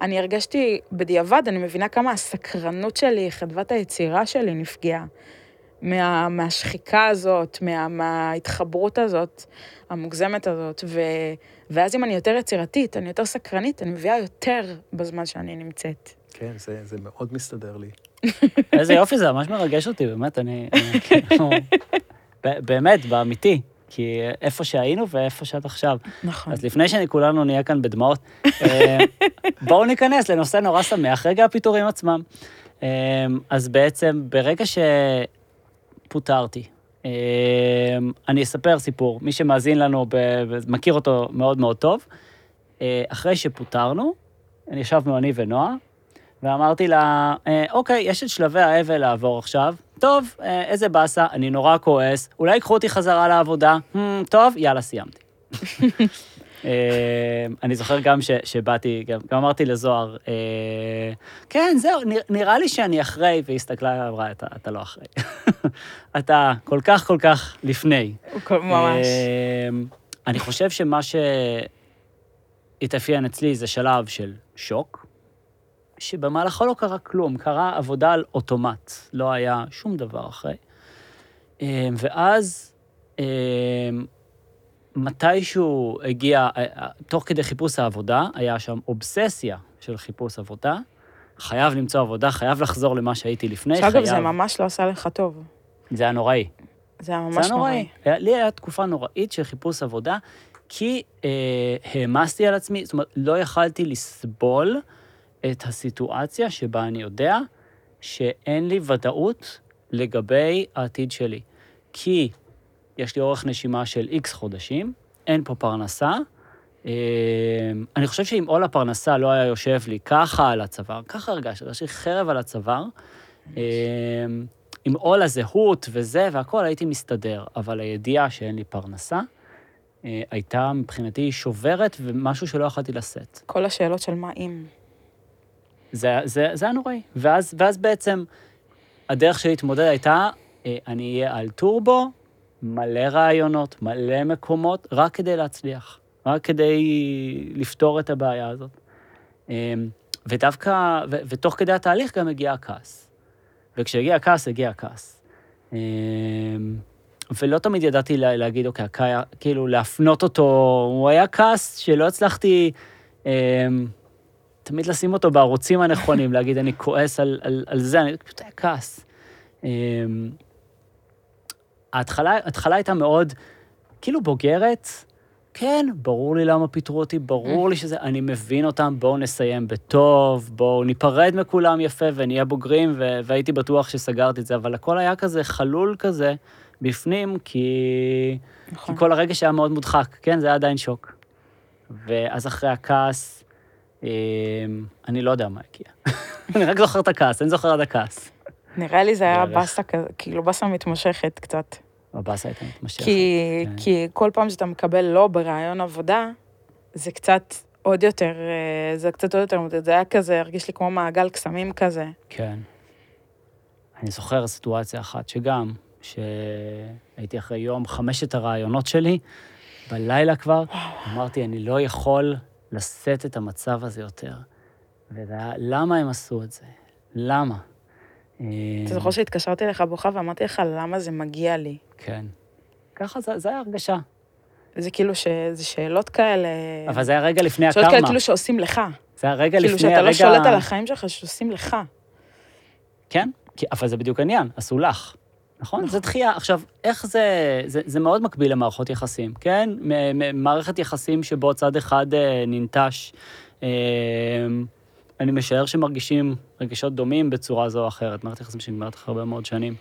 [SPEAKER 3] אני הרגשתי בדיעבד, אני מבינה כמה הסקרנות שלי, חדוות היצירה שלי נפגעה. מה, מהשחיקה הזאת, מה, מההתחברות הזאת, המוגזמת הזאת, ו, ואז אם אני יותר יצירתית, אני יותר סקרנית, אני מביאה יותר בזמן שאני נמצאת.
[SPEAKER 4] כן, זה, זה מאוד מסתדר לי. *laughs*
[SPEAKER 2] איזה יופי, זה ממש מרגש אותי, באמת, אני... *laughs* באמת, באמיתי. כי איפה שהיינו ואיפה שאת עכשיו.
[SPEAKER 3] נכון.
[SPEAKER 2] אז לפני שכולנו נהיה כאן בדמעות, אה, בואו ניכנס לנושא נורא שמח, רגע הפיטורים עצמם. אה, אז בעצם, ברגע שפוטרתי, אה, אני אספר סיפור, מי שמאזין לנו מכיר אותו מאוד מאוד טוב. אחרי שפוטרנו, ישבנו אני ונועה, ואמרתי לה, "אה, אוקיי, יש את שלבי האבל לעבור עכשיו. טוב, אה, איזה באסה, אני נורא כועס, אולי ייקחו אותי חזרה לעבודה? "Hmm, טוב, יאללה, סיימתי. *laughs* אה, אני זוכר גם ש, שבאתי, גם, גם אמרתי לזוהר, כן, זהו, נרא- נראה לי שאני אחרי, והיא הסתכלה, אמרה, אתה, אתה לא אחרי. *laughs* אתה כל כך כל כך לפני.
[SPEAKER 3] ממש.
[SPEAKER 2] אני חושב שמה שהתאפיין אצלי זה שלב של שוק, שבמהלכו לא קרה כלום, קרה עבודה על אוטומט, לא היה שום דבר אחרי. אה, ואז אה, מתישהו הגיע, אה, אה, תוך כדי חיפוש העבודה, היה שם אובססיה של חיפוש עבודה, חייב למצוא עבודה, חייב לחזור למה שהייתי לפני,
[SPEAKER 3] שאגב,
[SPEAKER 2] חייב...
[SPEAKER 3] זה ממש לא עשה לך טוב.
[SPEAKER 2] זה היה נוראי.
[SPEAKER 3] זה היה
[SPEAKER 2] זה
[SPEAKER 3] ממש
[SPEAKER 2] היה נוראי.
[SPEAKER 3] נוראי.
[SPEAKER 2] היה- לי הייתה תקופה נוראית של חיפוש עבודה, כי אה, העמסתי על עצמי, זאת אומרת, לא יכלתי לסבול את הסיטואציה שבה אני יודע שאין לי ודאות לגבי העתיד שלי. כי יש לי אורך נשימה של איקס חודשים, אין פה פרנסה. אה, אני חושב שאם עול הפרנסה לא היה יושב לי ככה על הצוואר, ככה הרגשתי, הרגשתי חרב על הצוואר, אה, עם עול הזהות וזה והכל, הייתי מסתדר, אבל הידיעה שאין לי פרנסה, אה, הייתה מבחינתי שוברת ומשהו שלא יכולתי לשאת.
[SPEAKER 3] כל השאלות של מה אם.
[SPEAKER 2] זה, זה, זה היה נוראי. ואז, ואז בעצם הדרך שלי להתמודד הייתה, אה, אני אהיה על טורבו, מלא רעיונות, מלא מקומות, רק כדי להצליח, רק כדי לפתור את הבעיה הזאת. אה, ודווקא, ו, ותוך כדי התהליך גם הגיע הכעס. וכשהגיע הכעס, הגיע הכעס. אה, ולא תמיד ידעתי לה, להגיד, אוקיי, הכעס, כאילו, להפנות אותו, הוא היה כעס שלא הצלחתי... תמיד לשים אותו בערוצים הנכונים, להגיד, אני כועס על, על, על זה, אני פשוט היה כעס. אמ, ההתחלה, ההתחלה הייתה מאוד, כאילו בוגרת, כן, ברור לי למה פיטרו אותי, ברור לי שזה, אני מבין אותם, בואו נסיים בטוב, בואו ניפרד מכולם יפה ונהיה בוגרים, ו- והייתי בטוח שסגרתי את זה, אבל הכל היה כזה חלול כזה בפנים, כי, כי
[SPEAKER 3] נכון.
[SPEAKER 2] כל הרגש היה מאוד מודחק, כן, זה היה עדיין שוק. ואז אחרי הכעס, אני לא יודע מה הגיע. *laughs* אני רק זוכר את הכעס, אני זוכר עד הכעס.
[SPEAKER 3] נראה לי זה היה
[SPEAKER 2] בערך.
[SPEAKER 3] באסה כזה, כאילו באסה מתמשכת קצת.
[SPEAKER 2] הבאסה הייתה מתמשכת.
[SPEAKER 3] כי,
[SPEAKER 2] כן.
[SPEAKER 3] כי כל פעם שאתה מקבל לא בראיון עבודה, זה קצת עוד יותר, אה, זה קצת עוד יותר. זה היה כזה, הרגיש לי כמו מעגל קסמים כזה.
[SPEAKER 2] כן. אני זוכר סיטואציה אחת שגם, שהייתי אחרי יום חמשת הרעיונות שלי, בלילה כבר, אמרתי, אני לא יכול לשאת את המצב הזה יותר. וזה היה, למה הם עשו את זה? למה?
[SPEAKER 3] אתה זוכר שהתקשרתי אליך בוכה ואמרתי לך, למה זה מגיע לי?
[SPEAKER 2] כן. ככה זה היה הרגשה.
[SPEAKER 3] זה כאילו ש... זה שאלות כאלה...
[SPEAKER 2] אבל זה היה רגע לפני
[SPEAKER 3] שאלות כאלה
[SPEAKER 2] הקרמה.
[SPEAKER 3] כאילו שעושים לך.
[SPEAKER 2] זה היה רגע
[SPEAKER 3] כאילו
[SPEAKER 2] לפני
[SPEAKER 3] שאתה
[SPEAKER 2] הרגע...
[SPEAKER 3] לא שולט על החיים שלך, שעושים לך.
[SPEAKER 2] כן, אבל זה בדיוק העניין, עשו לך. נכון? זה דחייה. עכשיו, איך זה, זה, זה מאוד מקביל למערכות יחסים, כן? מערכת יחסים שבו צד אחד אה, ננטש, אה, אני משער שמרגישים רגשות דומים בצורה זו או אחרת, מערכת יחסים שנגמרת אחרי הרבה מאוד שנים.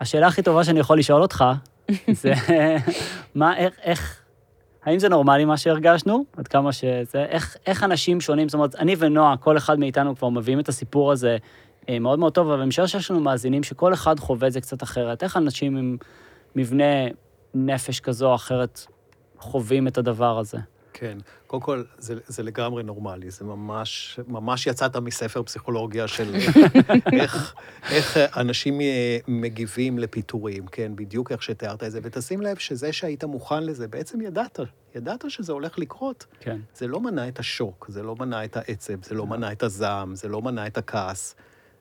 [SPEAKER 2] השאלה הכי טובה שאני יכול לשאול אותך, *laughs* זה מה, איך, איך, האם זה נורמלי מה שהרגשנו? עד כמה שזה, איך, איך אנשים שונים, זאת אומרת, אני ונועה, כל אחד מאיתנו כבר מביאים את הסיפור הזה מאוד מאוד טוב, אבל אני משער שיש לנו מאזינים שכל אחד חווה את זה קצת אחרת. איך אנשים עם מבנה נפש כזו או אחרת חווים את הדבר הזה?
[SPEAKER 4] כן. קודם כל, זה, זה לגמרי נורמלי. זה ממש, ממש יצאת מספר פסיכולוגיה של *laughs* איך, איך אנשים אה, מגיבים לפיטורים, כן? בדיוק איך שתיארת את זה. ותשים לב שזה שהיית מוכן לזה, בעצם ידעת. ידעת שזה הולך לקרות.
[SPEAKER 2] כן.
[SPEAKER 4] זה לא מנע את השוק, זה לא מנע את העצב, זה לא מנע את הזעם, זה לא מנע את הכעס.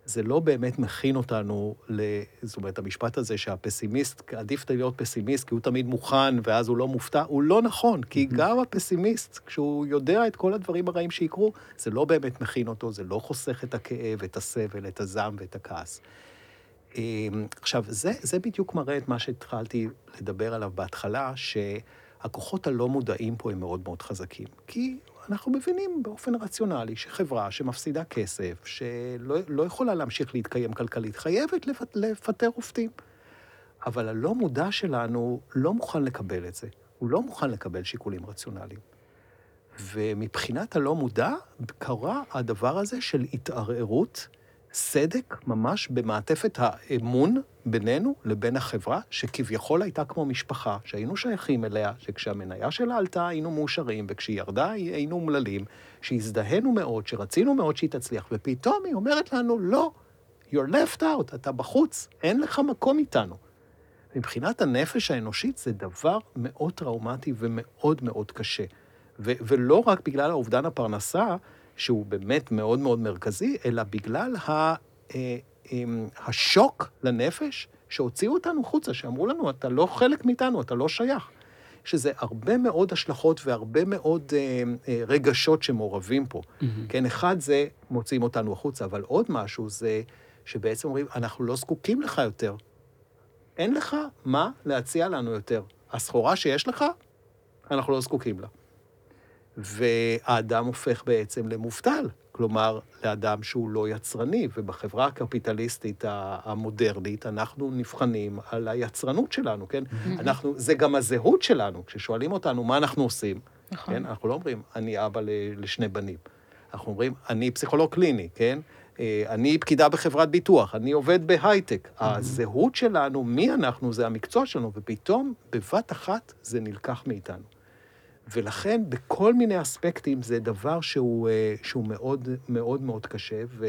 [SPEAKER 4] זה לא באמת מכין אותנו ל... זאת אומרת, המשפט הזה שהפסימיסט, עדיף להיות פסימיסט, כי הוא תמיד מוכן ואז הוא לא מופתע, הוא לא נכון, כי גם הפסימיסט, כשהוא יודע את כל הדברים הרעים שיקרו, זה לא באמת מכין אותו, זה לא חוסך את הכאב, את הסבל, את הזעם ואת הכעס. אמ, עכשיו, זה, זה בדיוק מראה את מה שהתחלתי לדבר עליו בהתחלה, שהכוחות הלא מודעים פה הם מאוד מאוד חזקים. כי אנחנו מבינים באופן רציונלי שחברה שמפסידה כסף, שלא לא יכולה להמשיך להתקיים כלכלית, חייבת לפט, לפטר עובדים. אבל הלא מודע שלנו לא מוכן לקבל את זה. הוא לא מוכן לקבל שיקולים רציונליים. ומבחינת הלא מודע, קרה הדבר הזה של התערערות, סדק ממש במעטפת האמון בינינו לבין החברה, שכביכול הייתה כמו משפחה, שהיינו שייכים אליה, שכשהמניה שלה עלתה היינו מאושרים, וכשהיא ירדה היינו אומללים, שהזדהינו מאוד, שרצינו מאוד שהיא תצליח, ופתאום היא אומרת לנו, לא, you're left out, אתה בחוץ, אין לך מקום איתנו. מבחינת הנפש האנושית זה דבר מאוד טראומטי ומאוד מאוד קשה. ו- ולא רק בגלל האובדן הפרנסה, שהוא באמת מאוד מאוד מרכזי, אלא בגלל ה- אה, השוק לנפש שהוציאו אותנו חוצה, שאמרו לנו, אתה לא חלק מאיתנו, אתה לא שייך. שזה הרבה מאוד השלכות והרבה מאוד אה, אה, רגשות שמעורבים פה.
[SPEAKER 2] מהמם.
[SPEAKER 4] כן, אחד זה מוציאים אותנו החוצה, אבל עוד משהו זה שבעצם אומרים, אנחנו לא זקוקים לך יותר. אין לך מה להציע לנו יותר. הסחורה שיש לך, אנחנו לא זקוקים לה. והאדם הופך בעצם למובטל, כלומר, לאדם שהוא לא יצרני, ובחברה הקפיטליסטית המודרנית אנחנו נבחנים על היצרנות שלנו, כן? אנחנו, זה גם הזהות שלנו, כששואלים אותנו מה אנחנו עושים,
[SPEAKER 3] נכון.
[SPEAKER 4] כן? אנחנו לא אומרים, אני אבא לשני בנים. אנחנו אומרים, אני פסיכולוג קליני, כן? אה, אני פקידה בחברת ביטוח, אני עובד בהייטק. הזהות שלנו, מי אנחנו, זה המקצוע שלנו, ופתאום, בבת אחת, זה נלקח מאיתנו. ולכן, בכל מיני אספקטים, זה דבר שהוא, אה, שהוא מאוד מאוד מאוד קשה, ו,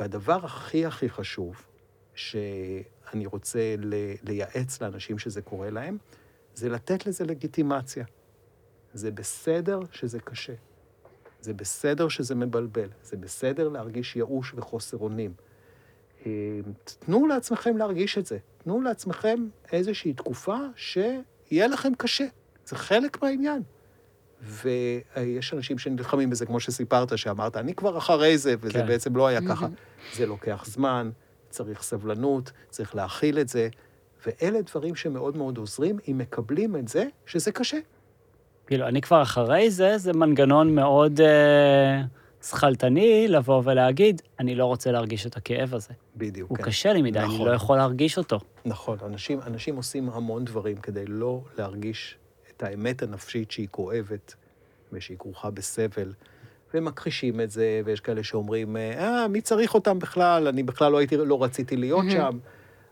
[SPEAKER 4] והדבר הכי הכי חשוב, שאני רוצה ל- לייעץ לאנשים שזה קורה להם, זה לתת לזה לגיטימציה. זה בסדר שזה קשה. זה בסדר שזה מבלבל. זה בסדר להרגיש ייאוש וחוסר אונים. אה, תנו לעצמכם להרגיש את זה. תנו לעצמכם איזושהי תקופה שיהיה לכם קשה. זה חלק מהעניין. ויש אנשים שנלחמים בזה, כמו שסיפרת, שאמרת, אני כבר אחרי זה, וזה
[SPEAKER 2] כן.
[SPEAKER 4] בעצם לא היה ככה. זה לוקח זמן, צריך סבלנות, צריך להכיל את זה, ואלה דברים שמאוד מאוד עוזרים אם מקבלים את זה שזה קשה.
[SPEAKER 2] כאילו, אני כבר אחרי זה, זה מנגנון מאוד אה, שכלתני לבוא ולהגיד, אני לא רוצה להרגיש את הכאב הזה.
[SPEAKER 4] בדיוק.
[SPEAKER 2] הוא
[SPEAKER 4] כן.
[SPEAKER 2] קשה לי מדי, אני
[SPEAKER 4] נכון.
[SPEAKER 2] לא יכול להרגיש אותו.
[SPEAKER 4] נכון, אנשים, אנשים עושים המון דברים כדי לא להרגיש את האמת הנפשית שהיא כואבת ושהיא כרוכה בסבל, ומכחישים את זה, ויש כאלה שאומרים, אה, מי צריך אותם בכלל? אני בכלל לא, הייתי, לא רציתי להיות. שם.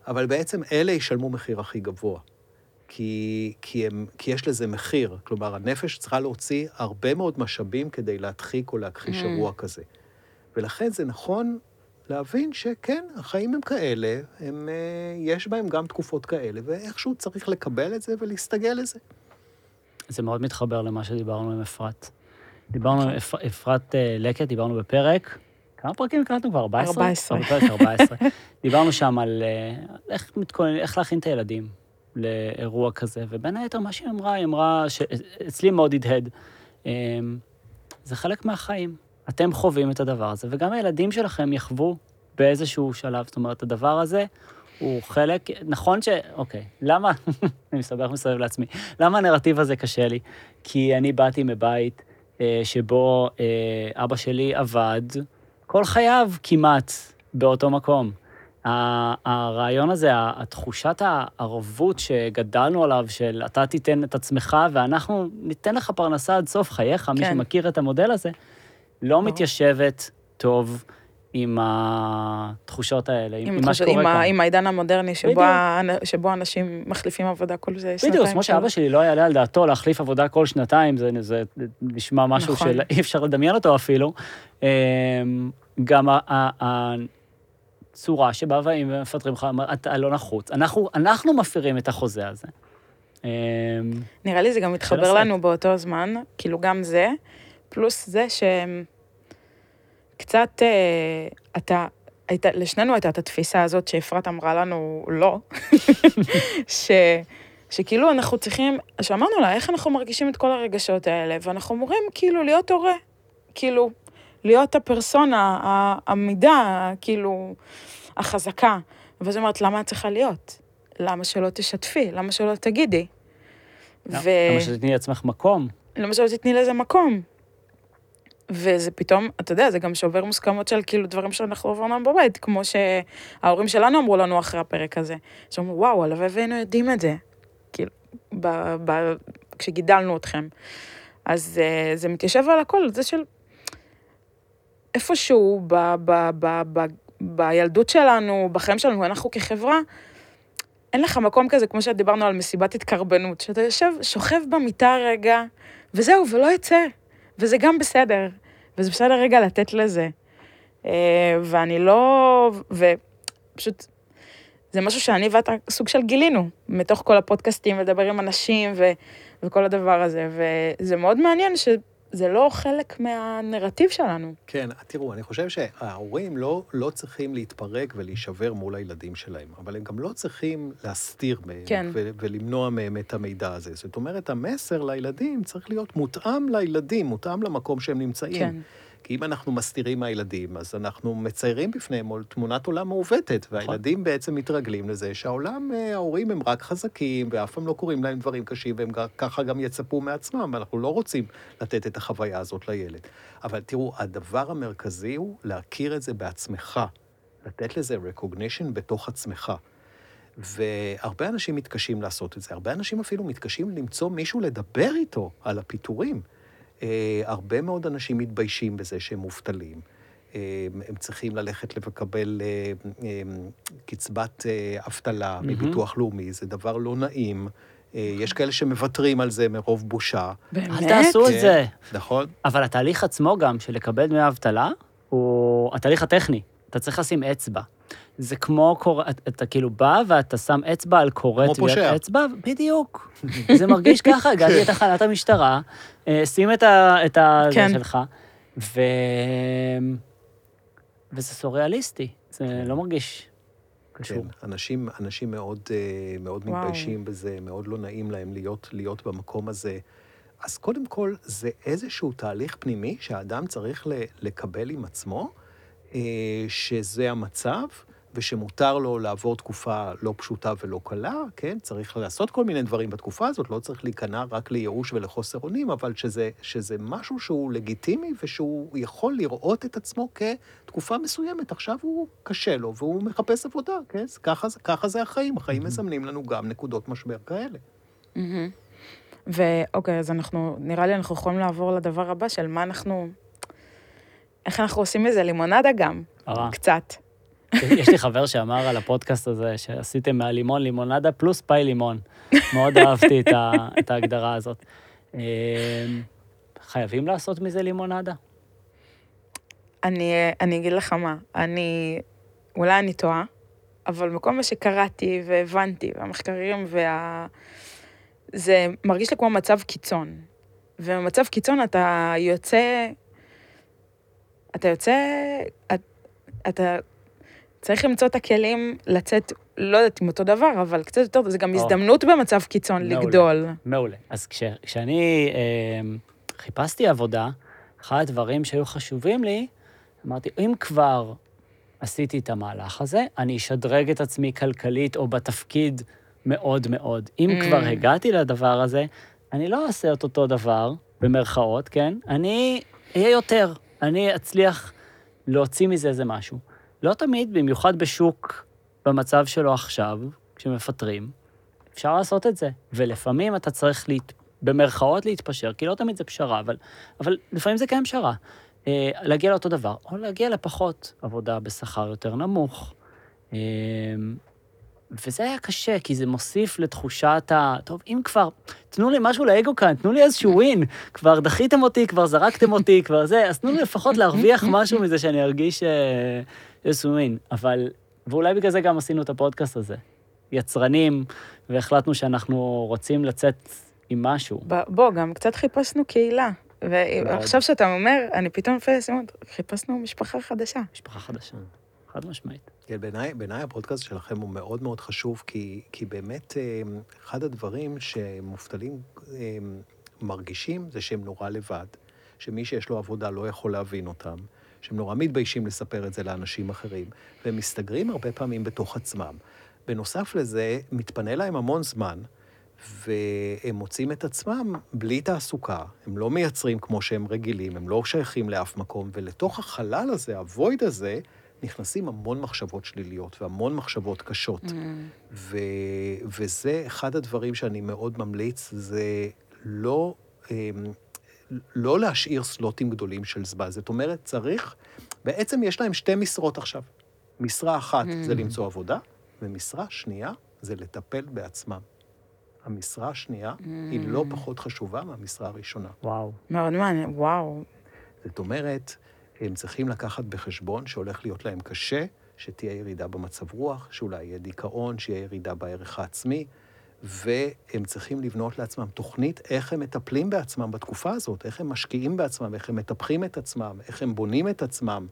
[SPEAKER 4] אבל בעצם אלה ישלמו מחיר הכי גבוה. כי, כי, הם, כי יש לזה מחיר. כלומר, הנפש צריכה להוציא הרבה מאוד משאבים כדי להדחיק או להכחיש. אירוע כזה. ולכן זה נכון להבין שכן, החיים הם כאלה, הם, אה, יש בהם גם תקופות כאלה, ואיכשהו צריך לקבל את זה ולהסתגל לזה.
[SPEAKER 2] זה מאוד מתחבר למה שדיברנו עם אפרת. דיברנו עם אפ- אפרת אה, לקט, דיברנו בפרק, כמה פרקים הקלטנו כבר? 14?
[SPEAKER 3] 14.
[SPEAKER 2] בפרק 14. דיברנו שם על אה, איך מתכונן, איך להכין את הילדים לאירוע כזה, ובין היתר מה שהיא אמרה, היא אמרה, שאצלי מאוד הדהד, אה, זה חלק מהחיים. אתם חווים את הדבר הזה, וגם הילדים שלכם יחוו באיזשהו שלב. זאת אומרת, הדבר הזה הוא חלק, נכון ש... אוקיי, למה, *laughs* אני מסתבך מסביב לעצמי, למה הנרטיב הזה קשה לי? כי אני באתי מבית אה, שבו אה, אבא שלי עבד כל חייו כמעט באותו מקום. הרעיון הזה, התחושת הערבות שגדלנו עליו, של אתה תיתן את עצמך ואנחנו ניתן לך פרנסה עד סוף חייך, מי
[SPEAKER 3] כן.
[SPEAKER 2] שמכיר את המודל הזה, לא מתיישבת טוב עם התחושות האלה, עם, עם מה שקורה
[SPEAKER 3] עם,
[SPEAKER 2] כאן.
[SPEAKER 3] עם העידן המודרני, שבו, שבו אנשים מחליפים עבודה כל זה שנתיים.
[SPEAKER 2] בדיוק, כמו. שאבא שלי לא יעלה על דעתו להחליף עבודה כל שנתיים, זה, זה נשמע משהו
[SPEAKER 3] נכון.
[SPEAKER 2] שאי אפשר לדמיין אותו אפילו. אמ, גם הצורה שבה באים ומפטרים לך, אתה לא נחוץ. אנחנו, אנחנו מפירים את החוזה הזה. אמ,
[SPEAKER 3] נראה לי זה גם מתחבר. לנו באותו זמן, כאילו גם זה, פלוס זה שקצת אה, אתה, היית, לשנינו הייתה את התפיסה הזאת שאפרת אמרה לנו לא, *laughs* ש, שכאילו אנחנו צריכים, שאמרנו לה, איך אנחנו מרגישים את כל הרגשות האלה, ואנחנו אמורים כאילו להיות הורה, כאילו, להיות הפרסונה, העמידה, כאילו, החזקה. ואז היא אומרת, למה את צריכה להיות? למה שלא תשתפי? למה שלא תגידי? ו...
[SPEAKER 2] למה שתתני לעצמך מקום.
[SPEAKER 3] למה שלא תתני לזה מקום? וזה פתאום, אתה יודע, זה גם שובר מוסכמות של כאילו דברים שאנחנו עברנו בבית, כמו שההורים שלנו אמרו לנו אחרי הפרק הזה. שאמרו, וואו, הלוואי והיינו יודעים את זה. כאילו, ב, ב, כשגידלנו אתכם. אז uh, זה מתיישב על הכל, זה של... איפשהו ב, ב, ב, ב, בילדות שלנו, בחיים שלנו, אנחנו כחברה, אין לך מקום כזה, כמו שדיברנו על מסיבת התקרבנות, שאתה יושב, שוכב במיטה רגע, וזהו, ולא יוצא. וזה גם בסדר. וזה בסדר רגע לתת לזה. אה, ואני לא... ופשוט... זה משהו שאני ואתה סוג של גילינו, מתוך כל הפודקאסטים, לדבר עם אנשים ו, וכל הדבר הזה. וזה מאוד מעניין שזה זה לא חלק מהנרטיב שלנו.
[SPEAKER 4] כן, תראו, אני חושב שההורים לא, לא צריכים להתפרק ולהישבר מול הילדים שלהם, אבל הם גם לא צריכים להסתיר מהם
[SPEAKER 3] כן.
[SPEAKER 4] ו- ולמנוע מהם את המידע הזה. זאת אומרת, המסר לילדים צריך להיות מותאם לילדים, מותאם למקום שהם נמצאים.
[SPEAKER 3] כן.
[SPEAKER 4] כי אם אנחנו מסתירים מהילדים, אז אנחנו מציירים בפניהם תמונת עולם מעוותת, והילדים בעצם מתרגלים לזה שהעולם, אה, ההורים הם רק חזקים, ואף פעם לא קוראים להם דברים קשים, והם ככה גם יצפו מעצמם, ואנחנו לא רוצים לתת את החוויה הזאת לילד. אבל תראו, הדבר המרכזי הוא להכיר את זה בעצמך, לתת לזה recognition בתוך עצמך. והרבה אנשים מתקשים לעשות את זה. הרבה אנשים אפילו מתקשים למצוא מישהו לדבר איתו על הפיטורים. אה, הרבה מאוד אנשים מתביישים בזה שהם מובטלים. אה, הם צריכים ללכת לקבל אה, אה, קצבת אה, אבטלה. מביטוח לאומי, זה דבר לא נעים. אה, יש כאלה שמוותרים על זה מרוב בושה,
[SPEAKER 3] באמת?
[SPEAKER 2] אל תעשו את
[SPEAKER 4] כן.
[SPEAKER 2] זה.
[SPEAKER 4] נכון?
[SPEAKER 2] אבל התהליך עצמו גם, של לקבל דמי אבטלה, הוא התהליך הטכני. אתה צריך לשים אצבע. זה כמו, קור... אתה, אתה כאילו בא ואתה שם אצבע על קורא טביעת. אצבע, בדיוק. זה מרגיש ככה, *laughs* הגעתי לתחנת המשטרה, אה, שים את ה... את ה...
[SPEAKER 3] כן.
[SPEAKER 2] זה שלך, ו... וזה סוריאליסטי, זה לא מרגיש קשור.
[SPEAKER 4] כן, אנשים, אנשים מאוד, אה, מאוד
[SPEAKER 3] וואו.
[SPEAKER 4] מתביישים בזה, מאוד לא נעים להם להיות, להיות במקום הזה. אז קודם כל, זה איזשהו תהליך פנימי שהאדם צריך לקבל עם עצמו, שזה המצב, ושמותר לו לעבור תקופה לא פשוטה ולא קלה, כן? צריך לעשות כל מיני דברים בתקופה הזאת, לא צריך להיכנע רק לייאוש ולחוסר אונים, אבל שזה, שזה משהו שהוא לגיטימי ושהוא יכול לראות את עצמו כתקופה מסוימת. עכשיו הוא קשה לו והוא מחפש עבודה, כן? ככה, ככה זה החיים, החיים מזמנים לנו גם נקודות משבר כאלה.
[SPEAKER 3] מהמם. ואוקיי, אז אנחנו, נראה לי אנחנו יכולים לעבור לדבר הבא של מה אנחנו, איך אנחנו עושים מזה לימונדה גם,
[SPEAKER 2] הרע.
[SPEAKER 3] קצת.
[SPEAKER 2] יש לי חבר שאמר על הפודקאסט הזה, שעשיתם מהלימון לימונדה פלוס פאי לימון. מאוד אהבתי את, ה, *laughs* את ההגדרה הזאת. אה, חייבים לעשות מזה לימונדה?
[SPEAKER 3] אני, אני אגיד לך מה, אני, אולי אני טועה, אבל מכל מה שקראתי והבנתי, והמחקרים וה... זה מרגיש לי כמו מצב קיצון. ובמצב קיצון אתה יוצא, אתה יוצא, את, אתה צריך למצוא את הכלים לצאת, לא יודעת אם אותו דבר, אבל קצת יותר, זה גם
[SPEAKER 2] או.
[SPEAKER 3] הזדמנות במצב קיצון
[SPEAKER 2] מעולה.
[SPEAKER 3] לגדול.
[SPEAKER 2] מעולה. אז כש, כשאני אה, חיפשתי עבודה, אחד הדברים שהיו חשובים לי, אמרתי, אם כבר עשיתי את המהלך הזה, אני אשדרג את עצמי כלכלית או בתפקיד מאוד מאוד. אם
[SPEAKER 3] Mm.
[SPEAKER 2] כבר הגעתי לדבר הזה, אני לא אעשה את אותו דבר, במרכאות, כן? אני אהיה יותר. אני אצליח להוציא מזה איזה משהו. לא תמיד, במיוחד בשוק במצב שלו עכשיו, כשמפטרים, אפשר לעשות את זה. ולפעמים אתה צריך, להת... במרכאות, להתפשר, כי לא תמיד זה פשרה, אבל, אבל לפעמים זה כן פשרה. אה, להגיע לאותו דבר, או להגיע לפחות עבודה בשכר יותר נמוך. אה, וזה היה קשה, כי זה מוסיף לתחושת ה... טוב, אם כבר, תנו לי משהו לאגו כאן, תנו לי איזשהו ווין. כבר דחיתם אותי, כבר זרקתם אותי, כבר זה, אז תנו לי לפחות להרוויח משהו מזה שאני ארגיש אה, איזשהו ווין. אבל, ואולי בגלל זה גם עשינו את הפודקאסט הזה. יצרנים, והחלטנו שאנחנו רוצים לצאת עם משהו.
[SPEAKER 3] בוא, גם קצת חיפשנו קהילה. ועכשיו שאתה אומר, אני פתאום מפספס, חיפשנו משפחה חדשה.
[SPEAKER 2] משפחה חדשה, חד משמעית.
[SPEAKER 4] כן, בעיניי, בעיניי הפודקאסט שלכם הוא מאוד מאוד חשוב, כי, כי באמת אה, אחד הדברים שמובטלים אה, מרגישים זה שהם נורא לבד, שמי שיש לו עבודה לא יכול להבין אותם, שהם נורא מתביישים לספר את זה לאנשים אחרים, והם מסתגרים הרבה פעמים בתוך עצמם. בנוסף לזה, מתפנה להם המון זמן, והם מוצאים את עצמם בלי תעסוקה, הם לא מייצרים כמו שהם רגילים, הם לא שייכים לאף מקום, ולתוך החלל הזה, הוויד הזה, נכנסים המון מחשבות שליליות והמון מחשבות קשות. ו... וזה אחד הדברים שאני מאוד ממליץ, זה לא, אמ, לא להשאיר סלוטים גדולים של זמן. זאת אומרת, צריך, בעצם יש להם שתי משרות עכשיו. משרה אחת זה למצוא עבודה, ומשרה שנייה זה לטפל בעצמם. המשרה השנייה היא לא פחות חשובה מהמשרה הראשונה.
[SPEAKER 2] וואו.
[SPEAKER 3] מאוד מעניין, וואו.
[SPEAKER 4] זאת אומרת, הם צריכים לקחת בחשבון שהולך להיות להם קשה, שתהיה ירידה במצב רוח, שאולי יהיה דיכאון, שיהיה ירידה בערך העצמי, והם צריכים לבנות לעצמם תוכנית איך הם מטפלים בעצמם בתקופה הזאת, איך הם משקיעים בעצמם, איך הם מטפחים את עצמם, איך הם בונים את עצמם.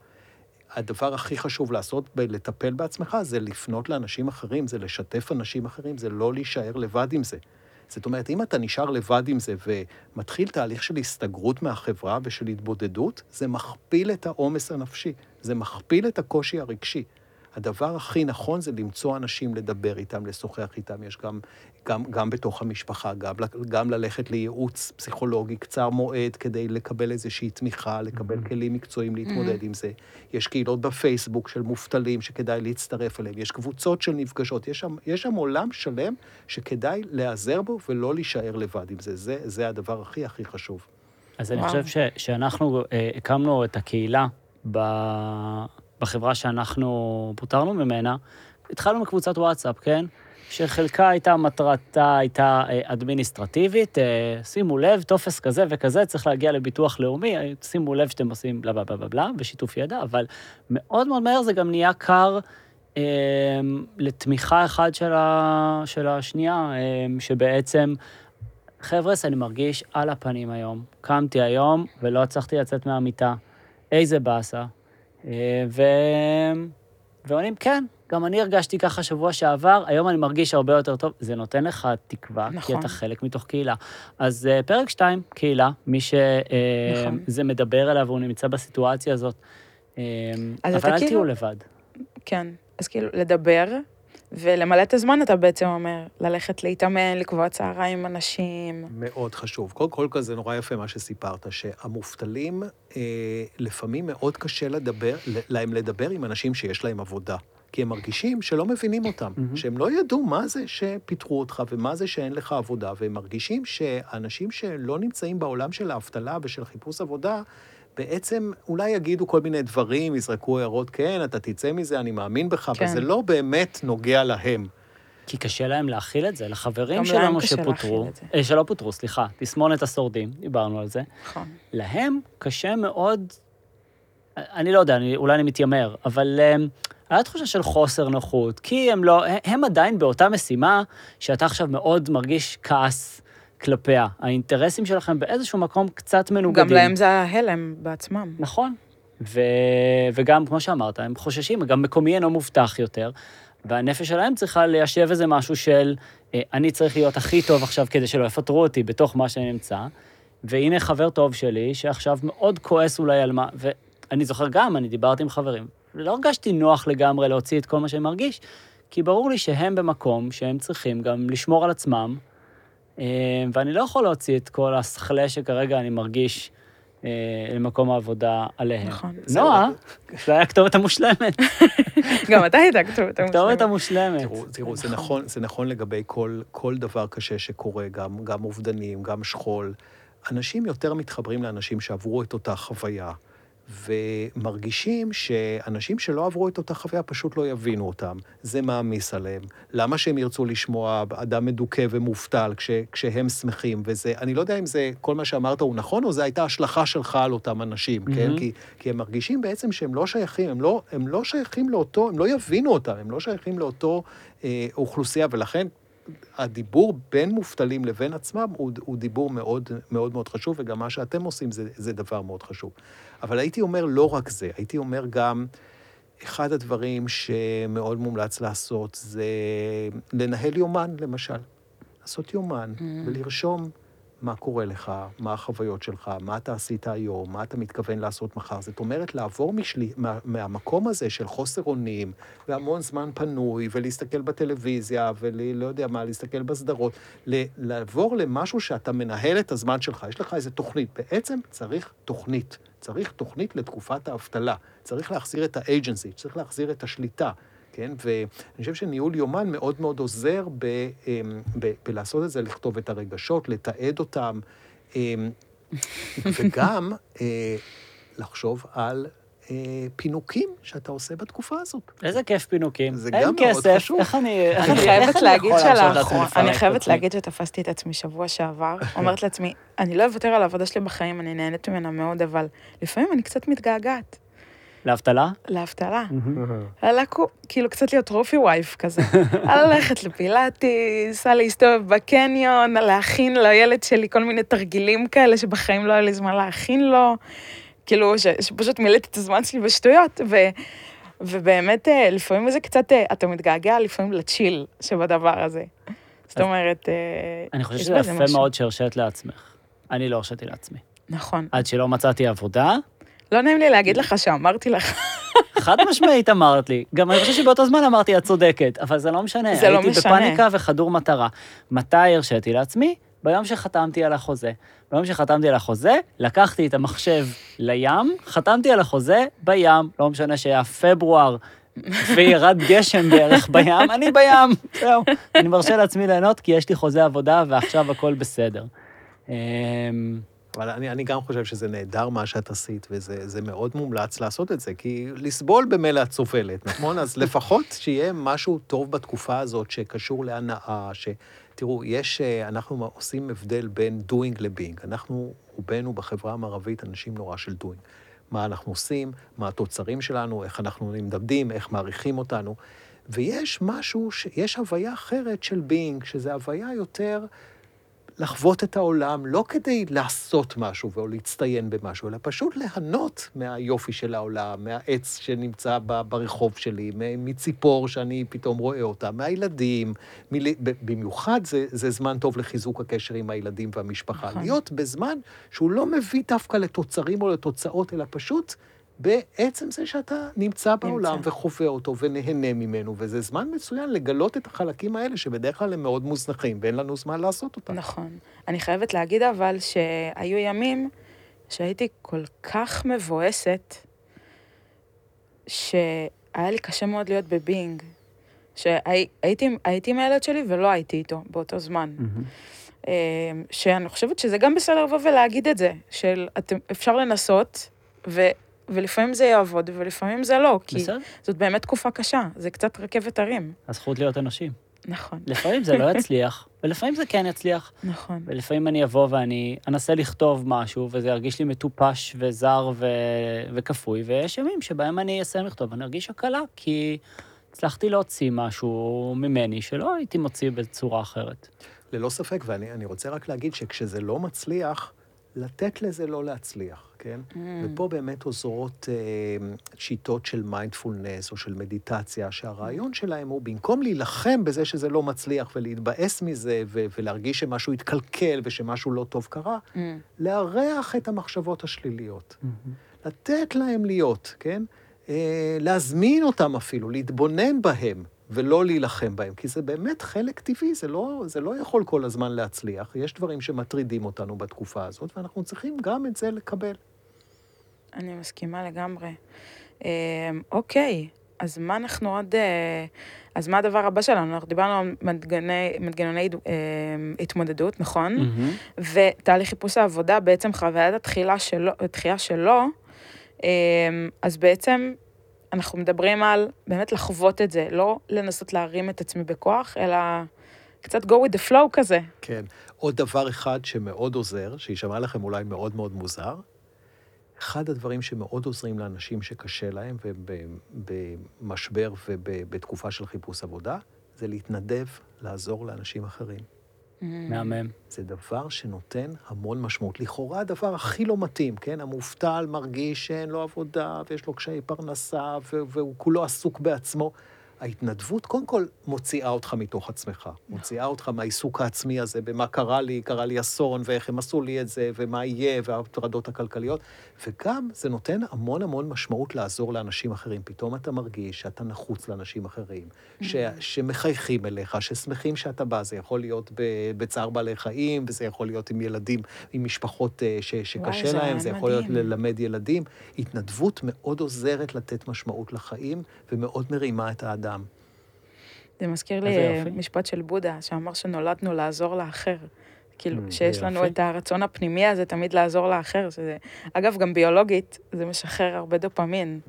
[SPEAKER 4] הדבר הכי חשוב לעשות בלטפל בעצמך זה לפנות לאנשים אחרים, זה לשתף אנשים אחרים, זה לא להישאר לבד עם זה. זאת אומרת, אם אתה נשאר לבד עם זה ומתחיל תהליך של הסתגרות מהחברה ושל התבודדות, זה מכפיל את העומס הנפשי, זה מכפיל את הקושי הרגשי. הדבר הכי נכון זה למצוא אנשים לדבר איתם, לשוחח איתם. יש גם, גם, גם בתוך המשפחה, גם, גם ללכת לייעוץ פסיכולוגי קצר מועד כדי לקבל איזושהי תמיכה, לקבל mm-hmm. כלים מקצועיים להתמודד mm-hmm. עם זה. יש קהילות בפייסבוק של מובטלים שכדאי להצטרף אליהם. יש קבוצות של נפגשות. יש שם, יש שם עולם שלם שכדאי להיעזר בו ולא להישאר לבד עם זה. זה, זה הדבר הכי הכי חשוב.
[SPEAKER 2] אז אני חושב ש, שאנחנו אה, הקמנו את הקהילה ב... בחברה שאנחנו פוטרנו ממנה, התחלנו מקבוצת וואטסאפ, כן? שחלקה הייתה, מטרתה הייתה אה, אדמיניסטרטיבית, אה, שימו לב, טופס כזה וכזה, צריך להגיע לביטוח לאומי, אה, שימו לב שאתם עושים בלה בלה בלה בלה בשיתוף ידע, אבל מאוד מאוד מהר זה גם נהיה קר אה, לתמיכה אחד של, ה, של השנייה, אה, שבעצם, חבר'ה, אני מרגיש על הפנים היום. קמתי היום ולא הצלחתי לצאת מהמיטה. איזה באסה, ו... ועונים, כן, גם אני הרגשתי ככה שבוע שעבר, היום אני מרגיש הרבה יותר טוב. זה נותן לך תקווה, נכון. כי אתה חלק מתוך קהילה. אז uh, פרק 2, קהילה, מי שזה uh, נכון. מדבר אליו והוא נמצא בסיטואציה הזאת, אבל אל כאילו... תהיו לבד.
[SPEAKER 3] כן, אז כאילו, לדבר, ולמלא את הזמן, אתה בעצם אומר, ללכת להתאמן, לקבוע צהריים עם אנשים.
[SPEAKER 4] מאוד חשוב. קודם כל, כל זה נורא יפה מה שסיפרת, שהמובטלים, אה, לפעמים מאוד קשה לדבר, להם לדבר עם אנשים שיש להם עבודה. כי הם מרגישים שלא מבינים אותם, mm-hmm. שהם לא ידעו מה זה שפיטרו אותך ומה זה שאין לך עבודה, והם מרגישים שאנשים שלא נמצאים בעולם של האבטלה ושל חיפוש עבודה, בעצם אולי יגידו כל מיני דברים, יזרקו הערות, כן, אתה תצא מזה, אני מאמין בך, כן. וזה לא באמת נוגע להם.
[SPEAKER 2] כי קשה להם להכיל את זה. לחברים שלנו שפוטרו, אה, שלא פוטרו, סליחה, תסמונת השורדים, דיברנו על זה. נכון. להם קשה מאוד, אני לא יודע, אני, אולי אני מתיימר, אבל um, היה תחושה של חוסר נוחות, כי הם לא, הם עדיין באותה משימה שאתה עכשיו מאוד מרגיש כעס כלפיה. האינטרסים שלכם באיזשהו מקום קצת מנוגדים.
[SPEAKER 3] גם להם זה ההלם בעצמם.
[SPEAKER 2] נכון. ו... וגם, כמו שאמרת, הם חוששים, גם מקומי אינו מובטח יותר, והנפש שלהם צריכה ליישב איזה משהו של, אה, אני צריך להיות הכי טוב עכשיו כדי שלא יפטרו אותי בתוך מה שאני נמצא, והנה חבר טוב שלי, שעכשיו מאוד כועס אולי על מה, ואני זוכר גם, אני דיברתי עם חברים, לא הרגשתי נוח לגמרי להוציא את כל מה שאני מרגיש, כי ברור לי שהם במקום שהם צריכים גם לשמור על עצמם, ואני לא יכול להוציא את כל הסכלה שכרגע אני מרגיש אה, למקום העבודה עליהם. נכון. נועה, זה היה הכתובת המושלמת. *laughs*
[SPEAKER 3] גם אתה היית הכתובת המושלמת.
[SPEAKER 2] הכתובת המושלמת.
[SPEAKER 4] תראו, זה נכון, זה נכון לגבי כל, כל דבר קשה שקורה, גם, גם אובדנים, גם שכול. אנשים יותר מתחברים לאנשים שעברו את אותה חוויה. ומרגישים שאנשים שלא עברו את אותה חוויה פשוט לא יבינו אותם. זה מעמיס עליהם. למה שהם ירצו לשמוע אדם מדוכא ומובטל כש, כשהם שמחים? וזה, אני לא יודע אם זה, כל מה שאמרת הוא נכון, או זו הייתה השלכה שלך על אותם אנשים, mm-hmm. כן? כי, כי הם מרגישים בעצם שהם לא שייכים, הם לא, הם לא שייכים לאותו, הם לא יבינו אותם, הם לא שייכים לאותו אה, אוכלוסייה, ולכן הדיבור בין מובטלים לבין עצמם הוא, הוא דיבור מאוד, מאוד מאוד חשוב, וגם מה שאתם עושים זה, זה דבר מאוד חשוב. אבל הייתי אומר לא רק זה, הייתי אומר גם, אחד הדברים שמאוד מומלץ לעשות זה לנהל יומן, למשל. לעשות יומן mm. ולרשום מה קורה לך, מה החוויות שלך, מה אתה עשית היום, מה אתה מתכוון לעשות מחר. זאת אומרת, לעבור משלי, מה, מהמקום הזה של חוסר אונים, והמון זמן פנוי, ולהסתכל בטלוויזיה, ולא יודע מה, להסתכל בסדרות, לעבור למשהו שאתה מנהל את הזמן שלך, יש לך איזו תוכנית. בעצם צריך תוכנית. צריך תוכנית לתקופת האבטלה. צריך להחזיר את האג'נסי, צריך להחזיר את השליטה. כן? ואני חושב שניהול יומן מאוד מאוד עוזר ב, אמ, ב, בלעשות את זה, לכתוב את הרגשות, לתעד אותם, אמ, *laughs* וגם אה, לחשוב על אה, פינוקים שאתה עושה בתקופה הזאת.
[SPEAKER 2] איזה כיף פינוקים. זה גם מאוד חשוב. אין כסף, איך אני...
[SPEAKER 3] אני חייבת להגיד שלאחרונה, אני חייבת להגיד שתפסתי את עצמי שבוע שעבר, *laughs* אומרת לעצמי, אני לא אוותר על העבודה שלי בחיים, אני נהנית ממנה מאוד, אבל לפעמים אני קצת מתגעגעת.
[SPEAKER 2] לאבטלה?
[SPEAKER 3] לאבטלה. כאילו קצת להיות טרופי וייף כזה. *laughs* ללכת לפילאטיס, להסתובב בקניון, להכין לילד שלי כל מיני תרגילים כאלה שבחיים לא היה לי זמן להכין לו. כאילו, ש, שפשוט מילאתי את הזמן שלי בשטויות, ו, ובאמת, אה, לפעמים זה קצת, אה, אתה מתגעגע לפעמים לצ'יל שבדבר הזה. זאת אומרת, אה,
[SPEAKER 2] אני חושב שזה יפה. מאוד שהרשית לעצמך. אני לא הרשיתי לעצמי.
[SPEAKER 3] נכון.
[SPEAKER 2] עד שלא מצאתי עבודה,
[SPEAKER 3] לא נעים לי להגיד לך שאמרתי לך.
[SPEAKER 2] חד משמעית אמרת לי. גם אני חושב שבאותו זמן אמרתי, את צודקת, אבל זה לא משנה.
[SPEAKER 3] זה לא
[SPEAKER 2] הייתי
[SPEAKER 3] משנה.
[SPEAKER 2] בפאניקה וחדור מטרה. מתי הרשיתי לעצמי? ביום שחתמתי על החוזה. ביום שחתמתי על החוזה, לקחתי את המחשב לים, חתמתי על החוזה בים, לא משנה שהיה פברואר, וירד גשם בערך בים, אני בים, זהו. אני מרשה לעצמי ליהנות כי יש לי חוזה עבודה ועכשיו הכל בסדר.
[SPEAKER 4] אבל אני, אני גם חושב שזה נהדר מה שאת עשית, וזה זה מאוד מומלץ לעשות את זה, כי לסבול במילא את סובלת, נכון? אז לפחות שיהיה משהו טוב בתקופה הזאת שקשור להנאה, ש... תראו, יש, אה, אנחנו עושים הבדל בין doing ל-being. אנחנו, רובנו בחברה המערבית, אנשים נורא של doing. מה אנחנו עושים, מה התוצרים שלנו, איך אנחנו נמדדים, איך מעריכים אותנו. ויש משהו, ש... יש הוויה אחרת של being, שזה הוויה יותר לחוות את העולם, לא כדי לעשות משהו או להצטיין במשהו, אלא פשוט ליהנות מהיופי של העולם, מהעץ שנמצא ברחוב שלי, מציפור שאני פתאום רואה אותה, מהילדים. מל... ב- במיוחד זה, זה זמן טוב לחיזוק הקשר עם הילדים והמשפחה.
[SPEAKER 3] נכון.
[SPEAKER 4] להיות בזמן שהוא לא מביא דווקא לתוצרים או לתוצאות, אלא פשוט בעצם זה שאתה נמצא בעולם
[SPEAKER 3] נמצא.
[SPEAKER 4] וחווה אותו ונהנה ממנו, וזה זמן מצוין לגלות את החלקים האלה, שבדרך כלל הם מאוד מוזנחים, ואין לנו זמן לעשות אותם.
[SPEAKER 3] נכון. אני חייבת להגיד אבל שהיו ימים שהייתי כל כך מבואסת, שהיה לי קשה מאוד להיות בבינג. שהייתי הייתי עם הילד שלי ולא הייתי איתו באותו זמן. אה, שאני חושבת שזה גם בסדר לבוא ולהגיד את זה, של אתם, אפשר לנסות, ו, ולפעמים זה יעבוד ולפעמים זה לא, כי
[SPEAKER 2] בסדר,
[SPEAKER 3] זאת באמת תקופה קשה, זה קצת רכבת הרים.
[SPEAKER 2] הזכות להיות אנשים.
[SPEAKER 3] נכון,
[SPEAKER 2] לפעמים זה לא *laughs* יצליח, ולפעמים זה כן יצליח.
[SPEAKER 3] נכון.
[SPEAKER 2] ולפעמים אני אבוא ואני אנסה לכתוב משהו, וזה ירגיש לי מטופש וזר ו... וכפוי, ויש ימים שבהם אני אסיים לכתוב ואני ארגיש הקלה, כי הצלחתי להוציא משהו ממני שלא הייתי מוציא בצורה אחרת.
[SPEAKER 4] ללא ספק, ואני אני רוצה רק להגיד שכשזה לא מצליח, לתת לזה לא להצליח, כן?
[SPEAKER 3] Mm.
[SPEAKER 4] ופה באמת עוזרות אה, שיטות של מיינדפולנס או של מדיטציה, שהרעיון שלהם הוא, במקום להילחם בזה שזה לא מצליח ולהתבאס מזה ו- ולהרגיש שמשהו התקלקל ושמשהו לא טוב קרה,
[SPEAKER 3] Mm.
[SPEAKER 4] לארח את המחשבות השליליות. לתת להם להיות, כן? אה, להזמין אותם אפילו, להתבונן בהם, ולא להילחם בהם, כי זה באמת חלק טבעי, זה לא, זה לא יכול כל הזמן להצליח. יש דברים שמטרידים אותנו בתקופה הזאת, ואנחנו צריכים גם את זה לקבל.
[SPEAKER 3] אני מסכימה לגמרי. אה, אוקיי, אז מה אנחנו עוד... אה, אז מה הדבר הבא שלנו? אנחנו דיברנו על מנגני, מנגנוני אה, התמודדות, נכון?
[SPEAKER 2] מהמם.
[SPEAKER 3] ותהליך חיפוש העבודה, בעצם חוויית התחילה שלו, התחייה שלו, אה, אז בעצם אנחנו מדברים על באמת לחוות את זה, לא לנסות להרים את עצמי בכוח, אלא קצת go with the flow כזה.
[SPEAKER 4] כן. עוד דבר אחד שמאוד עוזר, שיישמע לכם אולי מאוד מאוד מוזר, אחד הדברים שמאוד עוזרים לאנשים שקשה להם ובמשבר ובתקופה של חיפוש עבודה, זה להתנדב לעזור לאנשים אחרים.
[SPEAKER 2] מהמם.
[SPEAKER 4] זה דבר שנותן המון משמעות. לכאורה הדבר הכי לא מתאים, כן? המובטל מרגיש שאין לו עבודה ויש לו קשיי פרנסה והוא כולו עסוק בעצמו. ההתנדבות קודם כל מוציאה אותך מתוך עצמך, מוציאה אותך מהעיסוק העצמי הזה, במה קרה לי, קרה לי אסון, ואיך הם עשו לי את זה, ומה יהיה, וההטרדות הכלכליות, וגם זה נותן המון המון משמעות לעזור לאנשים אחרים. פתאום אתה מרגיש שאתה נחוץ לאנשים אחרים, ש, שמחייכים אליך, ששמחים שאתה בא. זה יכול להיות בצער בעלי חיים, וזה יכול להיות עם ילדים, עם משפחות אה, ש, שקשה
[SPEAKER 3] זה
[SPEAKER 4] להם, זה יכול להיות
[SPEAKER 3] מדהים.
[SPEAKER 4] ללמד ילדים. התנדבות מאוד עוזרת לתת משמעות לחיים, ומאוד מרימה את האדם.
[SPEAKER 3] זה מזכיר לי אה. משפט של בודה, שאמר שנולדנו לעזור לאחר. כאילו,
[SPEAKER 4] Mm,
[SPEAKER 3] שיש לנו
[SPEAKER 2] יופי.
[SPEAKER 3] את הרצון הפנימי הזה תמיד לעזור לאחר, שזה, אגב, גם ביולוגית, זה משחרר הרבה דופמין.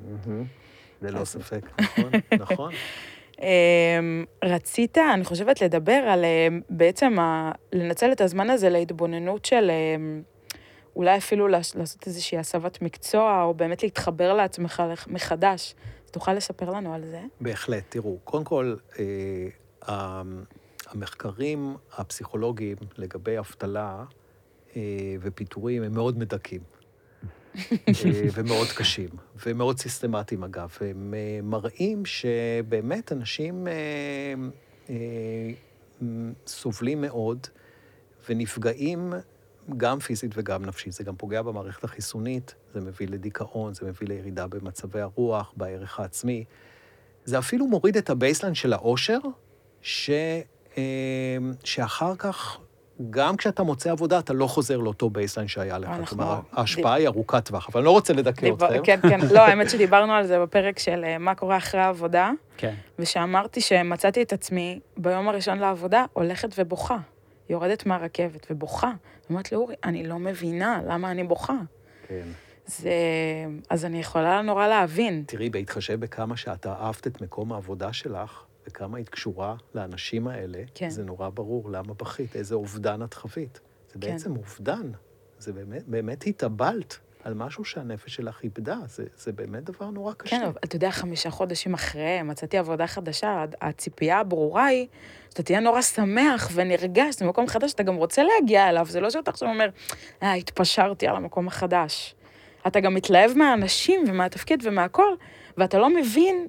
[SPEAKER 4] ללא
[SPEAKER 3] אז-
[SPEAKER 4] ספק, נכון, *laughs* נכון.
[SPEAKER 3] אמ, רצית, אני חושבת, לדבר על אמ, בעצם ה... לנצל את הזמן הזה להתבוננות של אמ, אולי אפילו לעשות איזושהי הסבת מקצוע, או באמת להתחבר לעצמך מחדש. תוכל לספר לנו על זה?
[SPEAKER 4] בהחלט. תראו, קודם כל, אה, המחקרים הפסיכולוגיים לגבי אבטלה אה, ופיטורים הם מאוד מדכאים. אה, ומאוד קשים, ומאוד סיסטמטיים אגב. הם אה, מראים שבאמת אנשים סובלים מאוד ונפגעים גם פיזית וגם נפשית. זה גם פוגע במערכת החיסונית, זה מביא לדיכאון, זה מביא לירידה במצבי הרוח, בערך העצמי. זה אפילו מוריד את ה baseline של האושר, ש, שאחר כך גם כשאתה מוצא עבודה, אתה לא חוזר לאותו baseline שהיה לך. זאת אומרת, ההשפעה היא ארוכת טווח, אבל אני לא רוצה לדכא אתכם.
[SPEAKER 3] כן, כן, לא, האמת שדיברנו על זה בפרק של אה, מה קורה אחרי העבודה, כן. ושאמרתי שמצאתי את עצמי ביום הראשון לעבודה הולכת ובוכה. יורדת מהרכבת ובוכה. אומרת לאורי, אני לא מבינה למה אני בוכה. כן. זה... אז אני יכולה נורא להבין.
[SPEAKER 4] תראי, בהתחשב בכמה שאתה אהבת את מקום העבודה שלך, וכמה היית קשורה לאנשים האלה, כן. זה נורא ברור למה בכית, איזה אובדן את חווית. זה כן. בעצם אובדן. זה באמת, באמת התאבלת על משהו שהנפש שלך איבדה. זה, זה באמת דבר נורא קשה.
[SPEAKER 3] כן, אבל אתה יודע, חמישה חודשים אחרי, מצאתי עבודה חדשה, הציפייה הברורה היא שאתה תהיה נורא שמח ונרגש, זה מקום חדש, אתה גם רוצה להגיע אליו, זה לא שאתה עכשיו אומר, אה, התפשרתי על המקום החדש. אתה גם מתלהב מהאנשים ומהתפקיד ומהכל, ואתה לא מבין,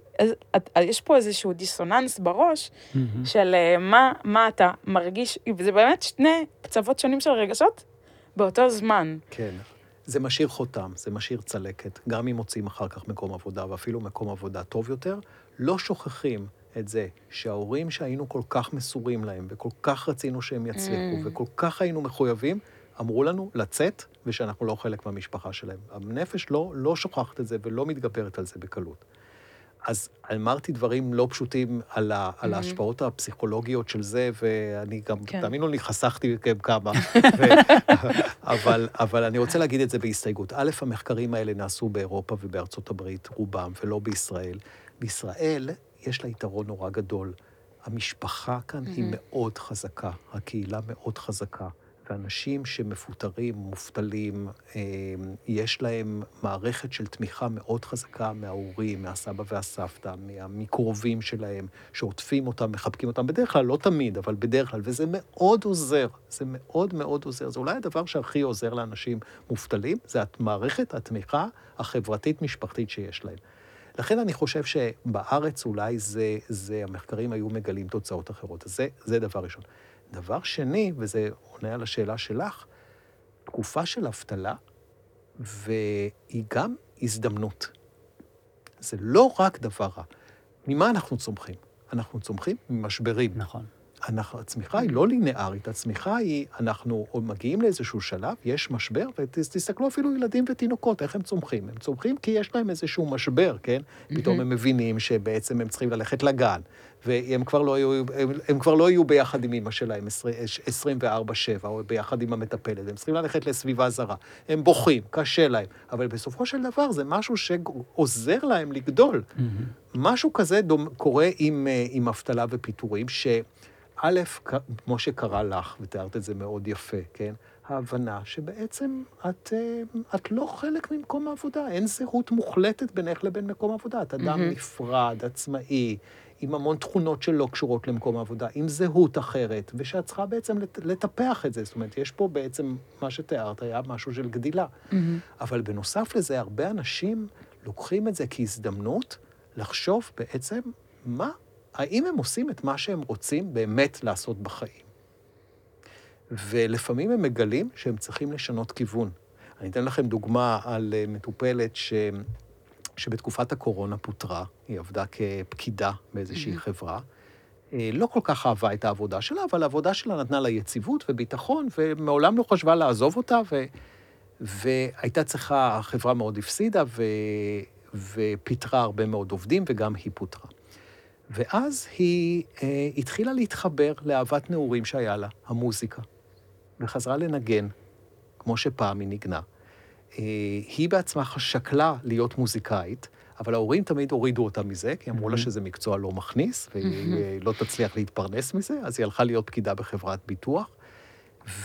[SPEAKER 3] יש פה איזשהו דיסוננס בראש mm-hmm. של אה, מה, מה אתה מרגיש, וזה באמת שני קצוות שונים של רגשות באותו זמן.
[SPEAKER 4] כן. זה משאיר חותם, זה משאיר צלקת. גם אם מוצאים אחר כך מקום עבודה, ואפילו מקום עבודה טוב יותר, לא שוכחים את זה שההורים שהיינו כל כך מסורים להם, וכל כך רצינו שהם יצליחו, mm. וכל כך היינו מחויבים, אמרו לנו לצאת, ושאנחנו לא חלק מהמשפחה שלהם. הנפש לא, לא שוכחת את זה ולא מתגברת על זה בקלות. אז אמרתי דברים לא פשוטים על, ה, mm-hmm. על ההשפעות הפסיכולוגיות של זה, ואני גם, כן. תאמינו לי, חסכתי כמה. *laughs* ו, אבל, אבל אני רוצה להגיד את זה בהסתייגות. א', המחקרים האלה נעשו באירופה ובארצות הברית, רובם, ולא בישראל. בישראל יש לה יתרון נורא גדול. המשפחה כאן mm-hmm. היא מאוד חזקה, הקהילה מאוד חזקה. ואנשים שמפוטרים, מובטלים, אה, יש להם מערכת של תמיכה מאוד חזקה מההורים, מהסבא והסבתא, מקרובים שלהם, שעוטפים אותם, מחבקים אותם, בדרך כלל, לא תמיד, אבל בדרך כלל, וזה מאוד עוזר, זה מאוד מאוד עוזר. זה אולי הדבר שהכי עוזר לאנשים מובטלים, זה מערכת התמיכה החברתית-משפחתית שיש להם. לכן אני חושב שבארץ אולי זה, זה, המחקרים היו מגלים תוצאות אחרות. אז זה, זה דבר ראשון. דבר שני, וזה עונה על השאלה שלך, תקופה של אבטלה, והיא גם הזדמנות. זה לא רק דבר רע. ממה אנחנו צומחים? אנחנו צומחים ממשברים.
[SPEAKER 2] נכון.
[SPEAKER 4] אנחנו, הצמיחה היא לא לינארית, הצמיחה היא, אנחנו מגיעים לאיזשהו שלב, יש משבר, ותסתכלו אפילו ילדים ותינוקות, איך הם צומחים? הם צומחים כי יש להם איזשהו משבר, כן? פתאום הם מבינים שבעצם הם צריכים ללכת לגן, והם כבר לא יהיו, הם, הם כבר לא יהיו ביחד עם אמא שלהם 24-7, או ביחד עם המטפלת, הם צריכים ללכת לסביבה זרה. הם בוכים, קשה להם, אבל בסופו של דבר זה משהו שעוזר להם לגדול. משהו כזה דומ, קורה עם, אה, עם אבטלה ופיטורים, ש... א', כמו שקרה לך, ותיארת את זה מאוד יפה, כן? ההבנה שבעצם את, אה, את לא חלק ממקום העבודה, אין זהות מוחלטת בינך לבין מקום העבודה. את אדם mm-hmm. נפרד, עצמאי, עם המון תכונות שלא קשורות למקום העבודה, עם זהות אחרת, ושאת צריכה בעצם לטפח את זה. זאת אומרת, יש פה בעצם, מה שתיארת היה משהו של גדילה. Mm-hmm. אבל בנוסף לזה, הרבה אנשים לוקחים את זה כהזדמנות לחשוב בעצם מה האם הם עושים את מה שהם רוצים באמת לעשות בחיים? ולפעמים הם מגלים שהם צריכים לשנות כיוון. אני אתן לכם דוגמה על אה, מטופלת ש... שבתקופת הקורונה פוטרה, היא עבדה כפקידה באיזושהי mm-hmm. חברה. אה, לא כל כך אהבה את העבודה שלה, אבל העבודה שלה נתנה לה יציבות וביטחון, ומעולם לא חשבה לעזוב אותה, ו... והייתה צריכה, החברה מאוד הפסידה, ו... ופיטרה הרבה מאוד עובדים, וגם היא פוטרה. ואז היא אה, התחילה להתחבר לאהבת נעורים שהיה לה, המוזיקה, וחזרה לנגן, כמו שפעם היא ניגנה. אה, היא בעצמה שקלה להיות מוזיקאית, אבל ההורים תמיד הורידו אותה מזה, כי אמרו לה שזה מקצוע לא מכניס, והיא אה, לא תצליח להתפרנס מזה, אז היא הלכה להיות פקידה בחברת ביטוח,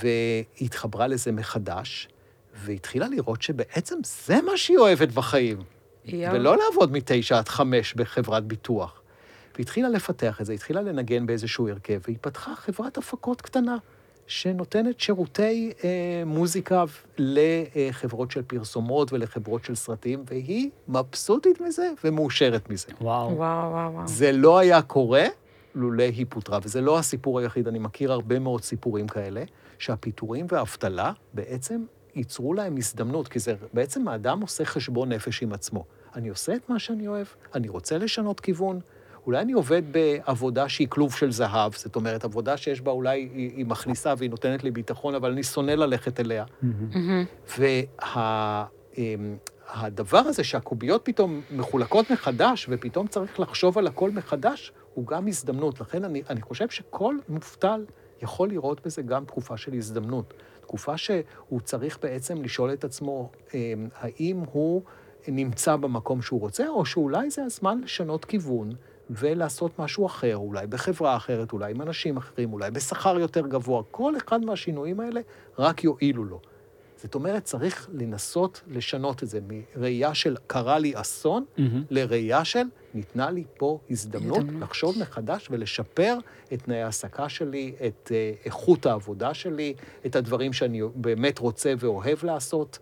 [SPEAKER 4] והיא התחברה לזה מחדש, והתחילה לראות שבעצם זה מה שהיא אוהבת בחיים,
[SPEAKER 3] יואו.
[SPEAKER 4] ולא לעבוד מתשע עד חמש בחברת ביטוח. והתחילה לפתח את זה, התחילה לנגן באיזשהו הרכב, והיא פתחה חברת הפקות קטנה, שנותנת שירותי אה, מוזיקה לחברות של פרסומות ולחברות של סרטים, והיא מבסוטית מזה ומאושרת מזה.
[SPEAKER 2] וואו.
[SPEAKER 3] וואו, וואו, וואו.
[SPEAKER 4] זה לא היה קורה לולא היא פוטרה, וזה לא הסיפור היחיד, אני מכיר הרבה מאוד סיפורים כאלה, שהפיטורים והאבטלה בעצם ייצרו להם הזדמנות, כי זה בעצם האדם עושה חשבון נפש עם עצמו. אני עושה את מה שאני אוהב, אני רוצה לשנות כיוון, אולי אני עובד בעבודה שהיא כלוב של זהב, זאת אומרת, עבודה שיש בה אולי, היא, היא מכניסה והיא נותנת לי ביטחון, אבל אני שונא ללכת אליה.
[SPEAKER 3] מהמם.
[SPEAKER 4] והדבר הזה שהקוביות פתאום מחולקות מחדש, ופתאום צריך לחשוב על הכל מחדש, הוא גם הזדמנות. לכן אני, אני חושב שכל מובטל יכול לראות בזה גם תקופה של הזדמנות. תקופה שהוא צריך בעצם לשאול את עצמו, אמ, האם הוא נמצא במקום שהוא רוצה, או שאולי זה הזמן לשנות כיוון ולעשות משהו אחר, אולי בחברה אחרת, אולי עם אנשים אחרים, אולי בשכר יותר גבוה. כל אחד מהשינויים האלה רק יועילו לו. זאת אומרת, צריך לנסות לשנות את זה מראייה של קרה לי אסון,
[SPEAKER 2] מהמם.
[SPEAKER 4] לראייה של ניתנה לי פה הזדמנות
[SPEAKER 3] הזדמנות.
[SPEAKER 4] לחשוב מחדש ולשפר את תנאי ההעסקה שלי, את אה, איכות העבודה שלי, את הדברים שאני באמת רוצה ואוהב לעשות.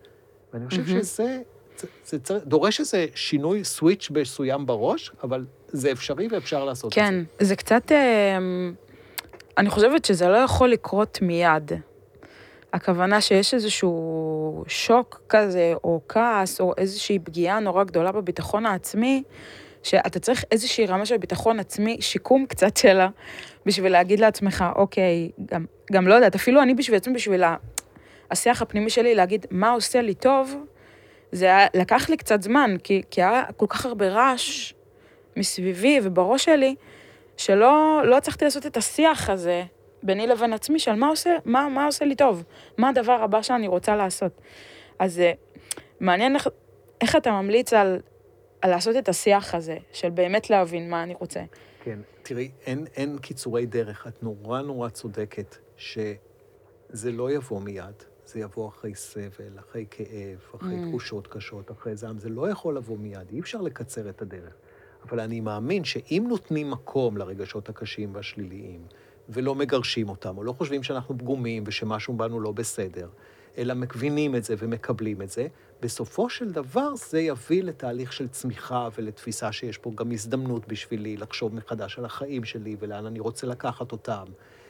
[SPEAKER 4] ואני חושב
[SPEAKER 3] מהמם.
[SPEAKER 4] שזה זה, זה צריך, דורש איזה שינוי, סוויץ' מסוים בראש, אבל זה אפשרי ואפשר לעשות
[SPEAKER 3] כן,
[SPEAKER 4] את זה.
[SPEAKER 3] זה קצת... אמ, אני חושבת שזה לא יכול לקרות מיד. הכוונה שיש איזשהו שוק כזה, או כעס, או איזושהי פגיעה נורא גדולה בביטחון העצמי, שאתה צריך איזושהי רמה של ביטחון עצמי, שיקום קצת שלה, בשביל להגיד לעצמך, אוקיי, גם, גם לא יודעת, אפילו אני בשביל עצמי, בשביל השיח הפנימי שלי, להגיד מה עושה לי טוב, זה לקח לי קצת זמן, כי, כי היה כל כך הרבה רעש מסביבי ובראש שלי, שלא לא הצלחתי לעשות את השיח הזה ביני לבין עצמי, של מה עושה, מה, מה עושה לי טוב, מה הדבר הבא שאני רוצה לעשות. אז אה, מעניין איך, איך אתה ממליץ על, על לעשות את השיח הזה, של באמת להבין מה אני רוצה.
[SPEAKER 4] כן, תראי, אין, אין קיצורי דרך. את נורא נורא צודקת שזה לא יבוא מיד. זה יבוא אחרי סבל, אחרי כאב, אחרי
[SPEAKER 3] Mm.
[SPEAKER 4] תחושות קשות, אחרי זעם. זה לא יכול לבוא מיד, אי אפשר לקצר את הדרך. אבל אני מאמין שאם נותנים מקום לרגשות הקשים והשליליים, ולא מגרשים אותם, או לא חושבים שאנחנו פגומים ושמשהו בנו לא בסדר, אלא מבינים את זה ומקבלים את זה, בסופו של דבר זה יביא לתהליך של צמיחה ולתפיסה שיש פה גם הזדמנות בשבילי לחשוב מחדש על החיים שלי ולאן אני רוצה לקחת אותם.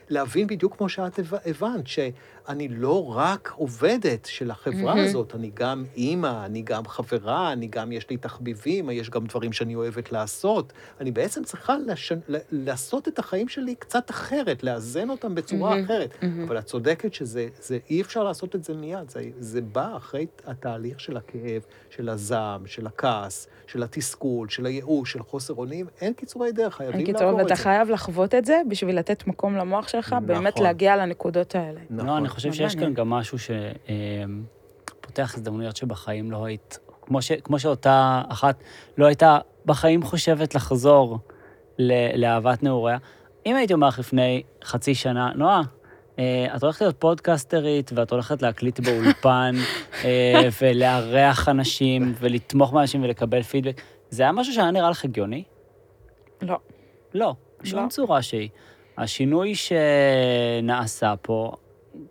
[SPEAKER 4] להבין בדיוק כמו שאת הבנ- הבנת, שאני לא רק עובדת של החברה
[SPEAKER 3] מהמם.
[SPEAKER 4] הזאת, אני גם אימא, אני גם חברה, אני גם, יש לי תחביבים, יש גם דברים שאני אוהבת לעשות. אני בעצם צריכה לש... לעשות את החיים שלי קצת אחרת, לאזן אותם בצורה
[SPEAKER 3] מהמם,
[SPEAKER 4] אחרת.
[SPEAKER 3] מהמם.
[SPEAKER 4] אבל את צודקת שזה, זה, אי אפשר לעשות את זה מיד, זה, זה בא אחרי התהליך של הכאב, של הזעם, של הכעס, של התסכול, של הייאוש, של חוסר אונים, אין קיצורי דרך, חייבים
[SPEAKER 3] אין קיצור,
[SPEAKER 4] לעבור את
[SPEAKER 3] ואתה
[SPEAKER 4] זה.
[SPEAKER 3] חייב לחוות את זה בשביל לתת מקום למוח שלך, באמת
[SPEAKER 4] נכון.
[SPEAKER 3] להגיע לנקודות האלה.
[SPEAKER 4] נכון.
[SPEAKER 2] לא, חושב
[SPEAKER 3] מאוד
[SPEAKER 2] שיש כאן. גם משהו שפותח הזדמנויות שבחיים לא היית... כמו, ש, כמו שאותה אחת לא הייתה בחיים חושבת לחזור ל- לאהבת נעוריה. אם הייתי אומר לך לפני חצי שנה, נועה, אה, את הולכת להיות פודקסטרית ואת הולכת להקליט באולפן אה, *laughs* ולארח אנשים ולתמוך באנשים ולקבל פידבק, זה היה משהו שהיה נראה לך הגיוני?
[SPEAKER 3] לא.
[SPEAKER 2] לא, בשום
[SPEAKER 3] לא.
[SPEAKER 2] צורה שהיא. השינוי שנעשה פה,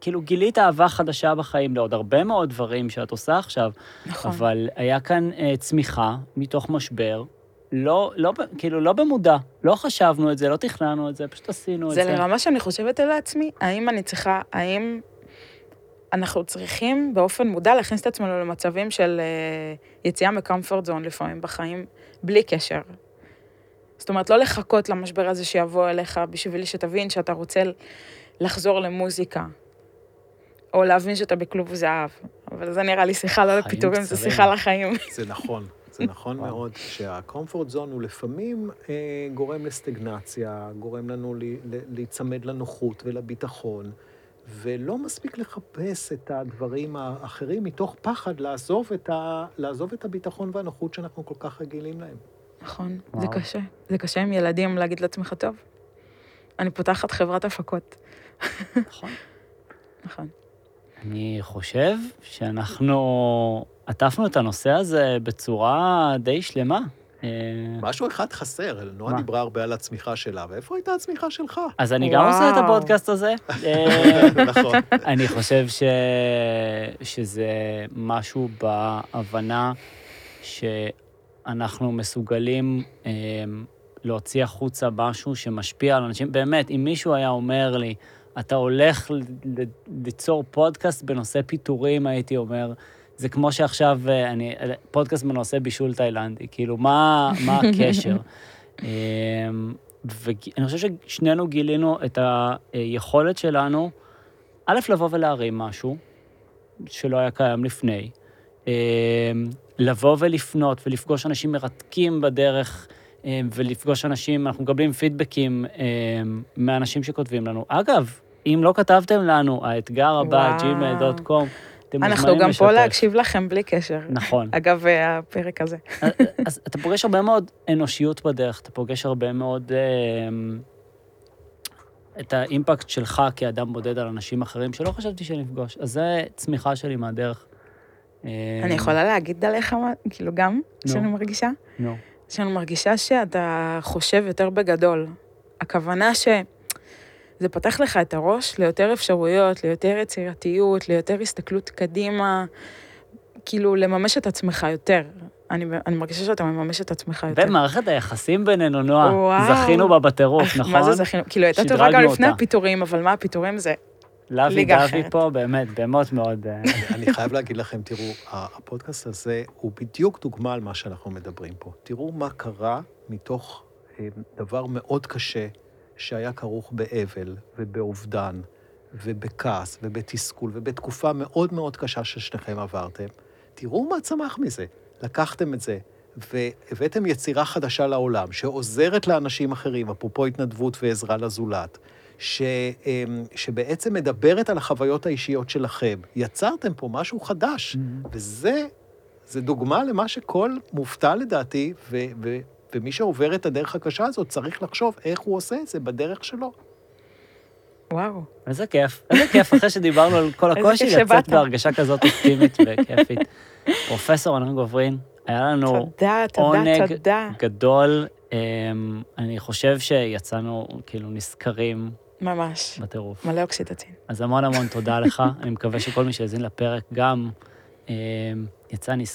[SPEAKER 2] כאילו גילית אהבה חדשה בחיים לעוד הרבה מאוד דברים שאת עושה עכשיו,
[SPEAKER 3] נכון.
[SPEAKER 2] אבל היה כאן אה, צמיחה מתוך משבר, לא, לא, כאילו, לא במודע, לא חשבנו את זה, לא תכננו את זה, פשוט עשינו את
[SPEAKER 3] זה
[SPEAKER 2] זה.
[SPEAKER 3] לרמה שאני חושבת על עצמי, האם אני צריכה, האם אנחנו צריכים באופן מודע להכניס את עצמנו למצבים של אה, יציאה מקומפורט זון לפעמים בחיים, בלי קשר. זאת אומרת, לא לחכות למשבר הזה שיבוא אליך בשביל שתבין שאתה רוצה לחזור למוזיקה, או להבין שאתה בכלוב זהב. אבל זה נראה לי שיחה לא
[SPEAKER 2] חיים
[SPEAKER 3] לפיטורים, זה. שיחה לחיים. *laughs*
[SPEAKER 4] זה נכון, זה נכון. מאוד, שהקומפורט זון הוא לפעמים אה, גורם לסטגנציה, גורם לנו לי, ל- להיצמד לנוחות ולביטחון, ולא מספיק לחפש את הדברים האחרים מתוך פחד לעזוב את, ה, לעזוב את הביטחון והנוחות שאנחנו כל כך רגילים להם.
[SPEAKER 3] נכון, זה
[SPEAKER 2] וואו.
[SPEAKER 3] קשה. זה קשה עם ילדים להגיד לעצמך, טוב, אני פותחת חברת הפקות.
[SPEAKER 2] נכון. *laughs*
[SPEAKER 3] נכון.
[SPEAKER 2] אני חושב שאנחנו עטפנו את הנושא הזה בצורה די שלמה. אה,
[SPEAKER 4] משהו אחד חסר, נועה? דיברה הרבה על הצמיחה שלה, ואיפה הייתה הצמיחה שלך?
[SPEAKER 2] אז אני גם עושה את. הפודקאסט הזה. *laughs* אה,
[SPEAKER 4] נכון.
[SPEAKER 2] אני חושב ש... שזה משהו בהבנה שאנחנו מסוגלים אה, להוציא החוצה משהו שמשפיע על אנשים. באמת, אם מישהו היה אומר לי, אתה הולך ליצור פודקאסט בנושא פיטורים, הייתי אומר, זה כמו שעכשיו אה, אני, פודקאסט בנושא בישול תאילנדי, כאילו, מה, מה הקשר? *laughs* אה, ואני חושב ששנינו גילינו את היכולת שלנו, א', לבוא ולהרים משהו שלא היה קיים לפני, אה, לבוא ולפנות ולפגוש אנשים מרתקים בדרך, אה, ולפגוש אנשים, אנחנו מקבלים פידבקים אה, מאנשים שכותבים לנו. אגב, אם לא כתבתם לנו, האתגר הבא, gmail.com, אתם
[SPEAKER 3] אנחנו גם
[SPEAKER 2] לשתף.
[SPEAKER 3] פה להקשיב לכם בלי קשר.
[SPEAKER 2] נכון.
[SPEAKER 3] אגב, אה, הפרק הזה.
[SPEAKER 2] אז אתה פוגש הרבה מאוד אנושיות בדרך, אתה פוגש הרבה מאוד... אה, את האימפקט שלך כאדם בודד על אנשים אחרים שלא חשבתי שנפגוש. אז זה צמיחה שלי מהדרך. אה,
[SPEAKER 3] אני יכולה להגיד עליך, כאילו גם. שאני מרגישה?
[SPEAKER 2] נו.
[SPEAKER 3] שאני מרגישה שאתה חושב יותר בגדול. הכוונה ש... זה פותח לך את הראש ליותר אפשרויות, ליותר יצירתיות, ליותר הסתכלות קדימה, כאילו לממש את עצמך יותר. אני, אני מרגישה שאתה מממש את עצמך יותר.
[SPEAKER 2] ומערכת היחסים בינינו, נועה,
[SPEAKER 3] וואו.
[SPEAKER 2] זכינו בה בטירוף, נכון?
[SPEAKER 3] מה זה זכינו? כאילו, הייתה טובה גם לפני. הפיטורים, אבל מה הפיטורים זה?
[SPEAKER 2] לוי
[SPEAKER 3] אחרת.
[SPEAKER 2] פה, באמת, בהמות מאוד... אה,
[SPEAKER 4] אני חייב להגיד לכם, תראו, הפודקאסט הזה הוא בדיוק דוגמה על מה שאנחנו מדברים פה. תראו מה קרה מתוך אה, דבר מאוד קשה שהיה כרוך באבל ובאובדן ובכעס ובתסכול ובתקופה מאוד מאוד קשה ששניכם עברתם. תראו מה צמח מזה. לקחתם את זה והבאתם יצירה חדשה לעולם, שעוזרת לאנשים אחרים, אפרופו התנדבות ועזרה לזולת, ש, אמ, שבעצם מדברת על החוויות האישיות שלכם. יצרתם פה משהו חדש, וזה זה דוגמה למה שכל מובטל לדעתי, ו, ו, ומי שעובר את הדרך הקשה הזאת צריך לחשוב איך הוא עושה את זה בדרך שלו.
[SPEAKER 3] וואו.
[SPEAKER 2] איזה כיף, איזה כיף, אחרי שדיברנו על כל *laughs* הקושי, לצאת. בהרגשה כזאת אופטימית וכיפית. *laughs* פרופסור ענן גוברין, היה לנו
[SPEAKER 3] תודה, תודה,
[SPEAKER 2] עונג
[SPEAKER 3] תודה.
[SPEAKER 2] גדול. אמ, אני חושב שיצאנו כאילו נשכרים
[SPEAKER 3] ממש.
[SPEAKER 2] בטירוף.
[SPEAKER 3] מלא אוקסיטוצין.
[SPEAKER 2] אז המון המון תודה לך. אני מקווה שכל מי שהאזין לפרק גם אמ, יצא נשכר.